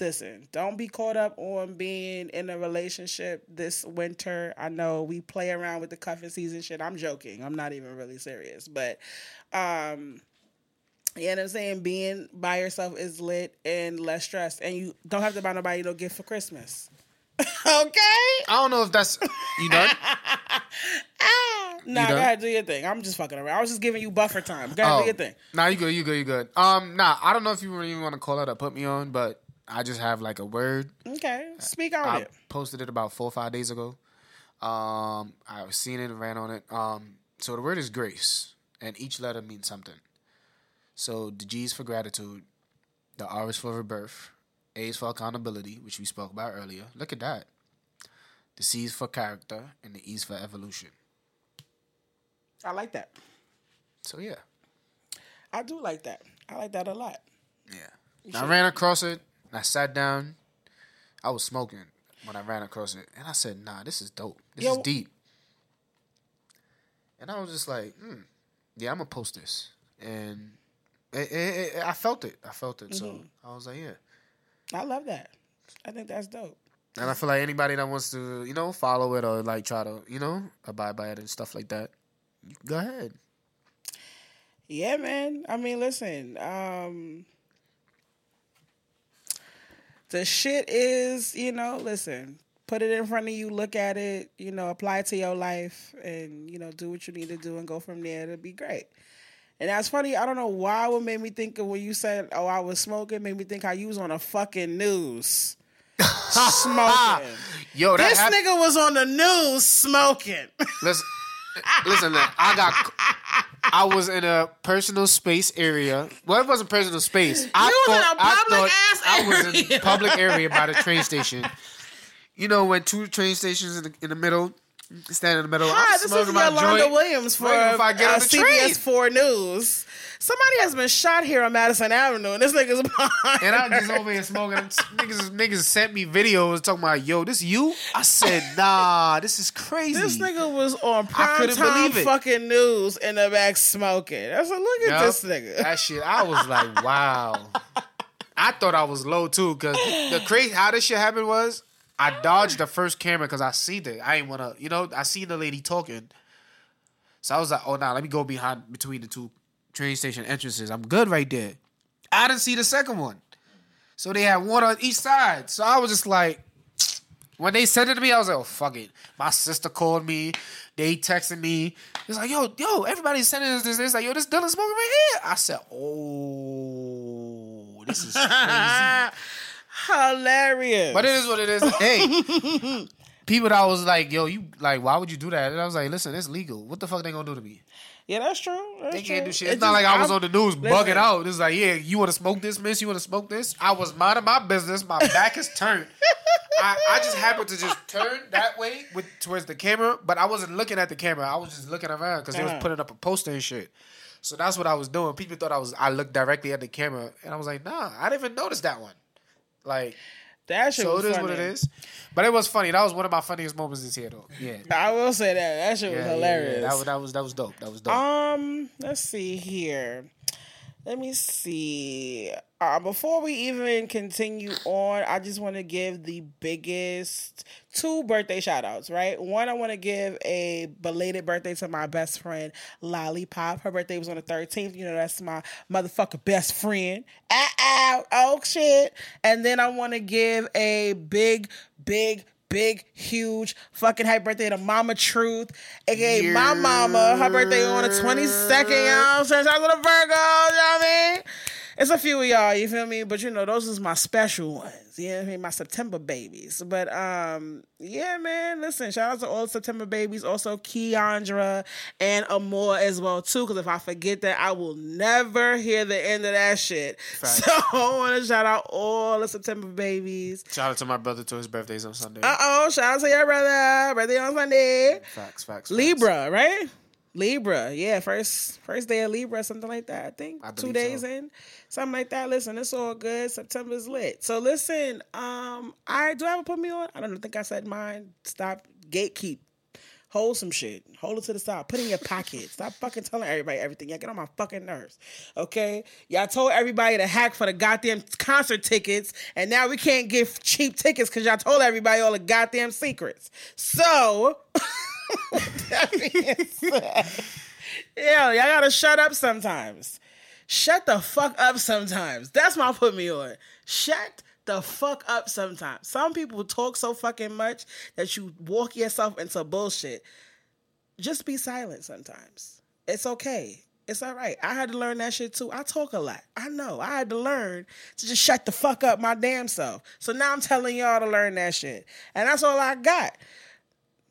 listen, don't be caught up on being in a relationship this winter. I know we play around with the cuffing season shit. I'm joking. I'm not even really serious. But um you know what I'm saying? Being by yourself is lit and less stress. And you don't have to buy nobody no gift for Christmas. okay? I don't know if that's you done. Nah, You go ahead, do your thing. I'm just fucking around. I was just giving you buffer time. Go ahead, do your thing. Nah, you good, you good, you good. Um, nah, I don't know if you really even want to call it or put me on, but I just have like a word. Okay, speak on I it. posted it about four or five days ago. Um, I was seeing it and ran on it. Um, so the word is grace, and each letter means something. So the G is for gratitude, the R is for rebirth, A is for accountability, which we spoke about earlier. Look at that. The C's for character, and the E's for evolution. I like that. So yeah, I do like that. I like that a lot. yeah. I ran across it. And I sat down. I was smoking when I ran across it, and I said, "Nah, this is dope. This Yo- is deep." And I was just like, hmm, "Yeah, I'm gonna post this." And it, it, it, I felt it. I felt it. So Mm-hmm. I was like, "Yeah." I love that. I think that's dope. And I feel like anybody that wants to, you know, follow it or like try to, you know, abide by it and stuff like that, go ahead. Yeah, man. I mean, listen. Um, the shit is, you know, listen. Put it in front of you. Look at it. You know, apply it to your life, and you know, do what you need to do, and go from there. It'll be great. And that's funny. I don't know why what made me think of when you said, "Oh, I was smoking." Made me think how you was on the fucking news smoking. Yo, that this hap- nigga was on the news smoking. Listen, listen, man, I got. I was in a personal space area. Well, it wasn't personal space. I You was in thought, a I public thought ass I was in a public area by the train station. You know, when two train stations in the, in the middle, stand in the middle. Hi, I'm this is Yolanda. Williams for Right before I get uh. CBS 4 News. Somebody has been shot here on Madison Avenue, and this nigga's behind. And I'm just over here smoking. niggas, niggas sent me videos talking about, yo, this you? I said, nah, this is crazy. This nigga was on prime time fucking news in the back smoking. I said, look at Yup. this nigga. That shit, I was like, wow. I thought I was low too, cause the crazy how this shit happened was I dodged the first camera because I see it. I ain't wanna, you know, I seen the lady talking. So I was like, oh nah, let me go behind between the two train station entrances. I'm good right there. I didn't see the second one. So they had one on each side. So I was just like, when they sent it to me, I was like, oh, fuck it. My sister called me. They texted me. It's like, yo, yo, everybody's sending us this. It's like, yo, this Dylan smoking right here. I said, oh, this is crazy. Hilarious. But it is what it is. Hey, people that was like, yo, you like, why would you do that? And I was like, listen, it's legal. What the fuck they gonna do to me? yeah, that's true. That's They can't true. do shit. It It's not just- like I was I'm- on the news listen. bugging out. It's like, yeah, you want to smoke this, miss? You want to smoke this? I was minding my business. My back is turned. I, I just happened to just turn that way with towards the camera, but I wasn't looking at the camera. I was just looking around because they was Uh-huh. putting up a poster and shit. So that's what I was doing. People thought I was. I looked directly at the camera, and I was like, nah, I didn't even notice that one. Like, That shit so was it is funny. what it is. But it was funny. That was one of my funniest moments this year, though. Yeah. I will say that. That shit Yeah, was yeah, yeah. hilarious. That, was, that was that was dope. That was dope. Um, let's see here. Let me see. Uh, before we even continue on, I just want to give the biggest two birthday shout outs, right? One, I want to give a belated birthday to my best friend, Lollipop. Her birthday was on the 13th. You know, that's my motherfucker best friend. Ah, ah, oh, shit. And then I want to give a big, big, big, huge fucking happy birthday to Mama Truth, aka my mama. Her birthday on the 22nd, y'all. Shout out to the Virgos, you know what I mean? It's a few of y'all, you feel me? But you know, those is my special ones. You know what I mean? My September babies. But um, yeah, man, listen, shout out to all September babies, also Keandra and Amore as well, too. Cause if I forget that, I will never hear the end of that shit. Facts. So I want to shout out all the September babies. Shout out to my brother to his birthdays on Sunday. Uh oh, shout out to your brother. Birthday on Sunday. facts, facts, facts. Libra, right? Libra, yeah, first first day of Libra, something like that. I think I two days so. in, something like that. Listen, it's all good. September's lit. So listen, um, I do I ever put me on? I don't think I said mine. Stop gatekeep. Hold some shit. Hold it to the side. Put it in your pocket. Stop fucking telling everybody everything. Y'all get on my fucking nerves. Okay? Y'all told everybody to hack for the goddamn concert tickets, and now we can't get cheap tickets because y'all told everybody all the goddamn secrets. So, that being said, yeah, y'all gotta shut up sometimes. Shut the fuck up sometimes. That's my put me on. Shut the fuck up sometimes. Some people talk so fucking much that you walk yourself into bullshit. Just be silent sometimes. It's okay. It's all right. I had to learn that shit too. I talk a lot. I know. I had to learn to just shut the fuck up my damn self. So now I'm telling y'all to learn that shit. And that's all I got.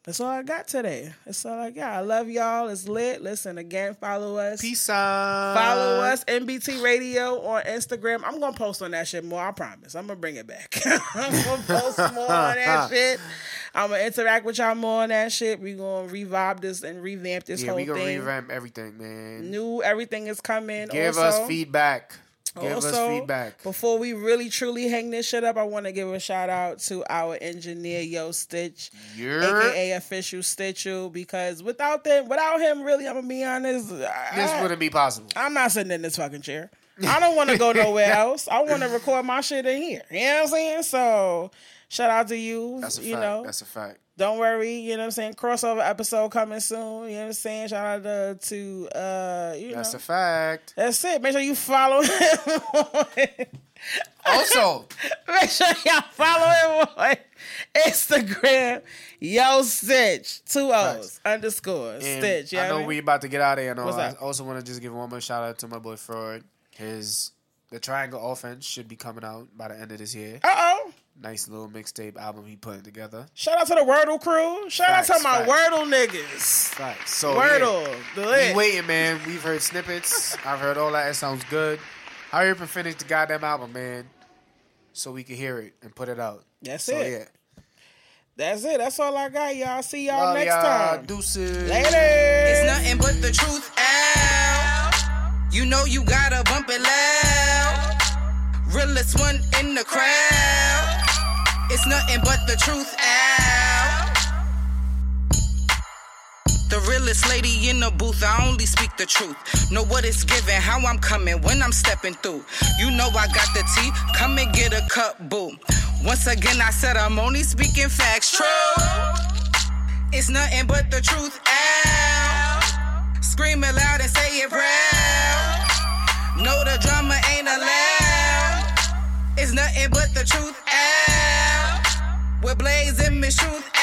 That's all I got today. That's all I got. I love y'all. It's lit. Listen, again, follow us. Peace out. Follow us, NBT Radio on Instagram. I'm gonna post on that shit more. I promise. I'm gonna bring it back. I'm gonna post more on that shit. I'm gonna interact with y'all more on that shit. We gonna revive this and revamp this Yeah, whole we gonna thing. revamp everything, man. New everything is coming. Give also, us feedback. Give also. Before we really truly hang this shit up, I want to give a shout out to our engineer Yo Stitch, You're, aka official Stitchu, because without them, without him, really, I'm gonna be honest. this I, wouldn't be possible. I'm not sitting in this fucking chair. I don't want to go nowhere else. I want to record my shit in here. You know what I'm saying? So, shout out to you. That's a you fact. know, That's a fact. Don't worry. You know what I'm saying? Crossover episode coming soon. You know what I'm saying? Shout out to, to uh, you That's know. a fact. That's it. Make sure you follow him. on- Also, Make sure y'all follow him on Instagram. Yo Stitch. Two O's underscore and Stitch. You I know what we about to get out of here. And all. I also want to just give one more shout out to my boy Freud. His the Triangle Offense should be coming out by the end of this year. Uh oh. Nice little mixtape album he putting together. Shout out to the Wordle crew. Shout out to my facts. Wordle niggas. Facts. So Wordle. yeah. The We waiting, man. We've heard snippets. I've heard all that. It sounds good. Hurry up and finish the goddamn album, man, so we can hear it and put it out. That's so, it. Yeah. That's it. That's all I got, y'all. See y'all Love next y'all. time. Deuces. Later. It's nothing but the truth out. You know you gotta bump it loud. Realest one in the crowd. It's nothing but the truth out. The realest lady in the booth, I only speak the truth. Know what it's giving, how I'm coming when I'm stepping through. You know I got the tea, come and get a cup, boo. Once again, I said I'm only speaking facts, true. It's nothing but the truth out. Scream it loud and say it proud. No, the drama ain't allowed. is nothing but the truth. Ow. Blaze and Miss Truth.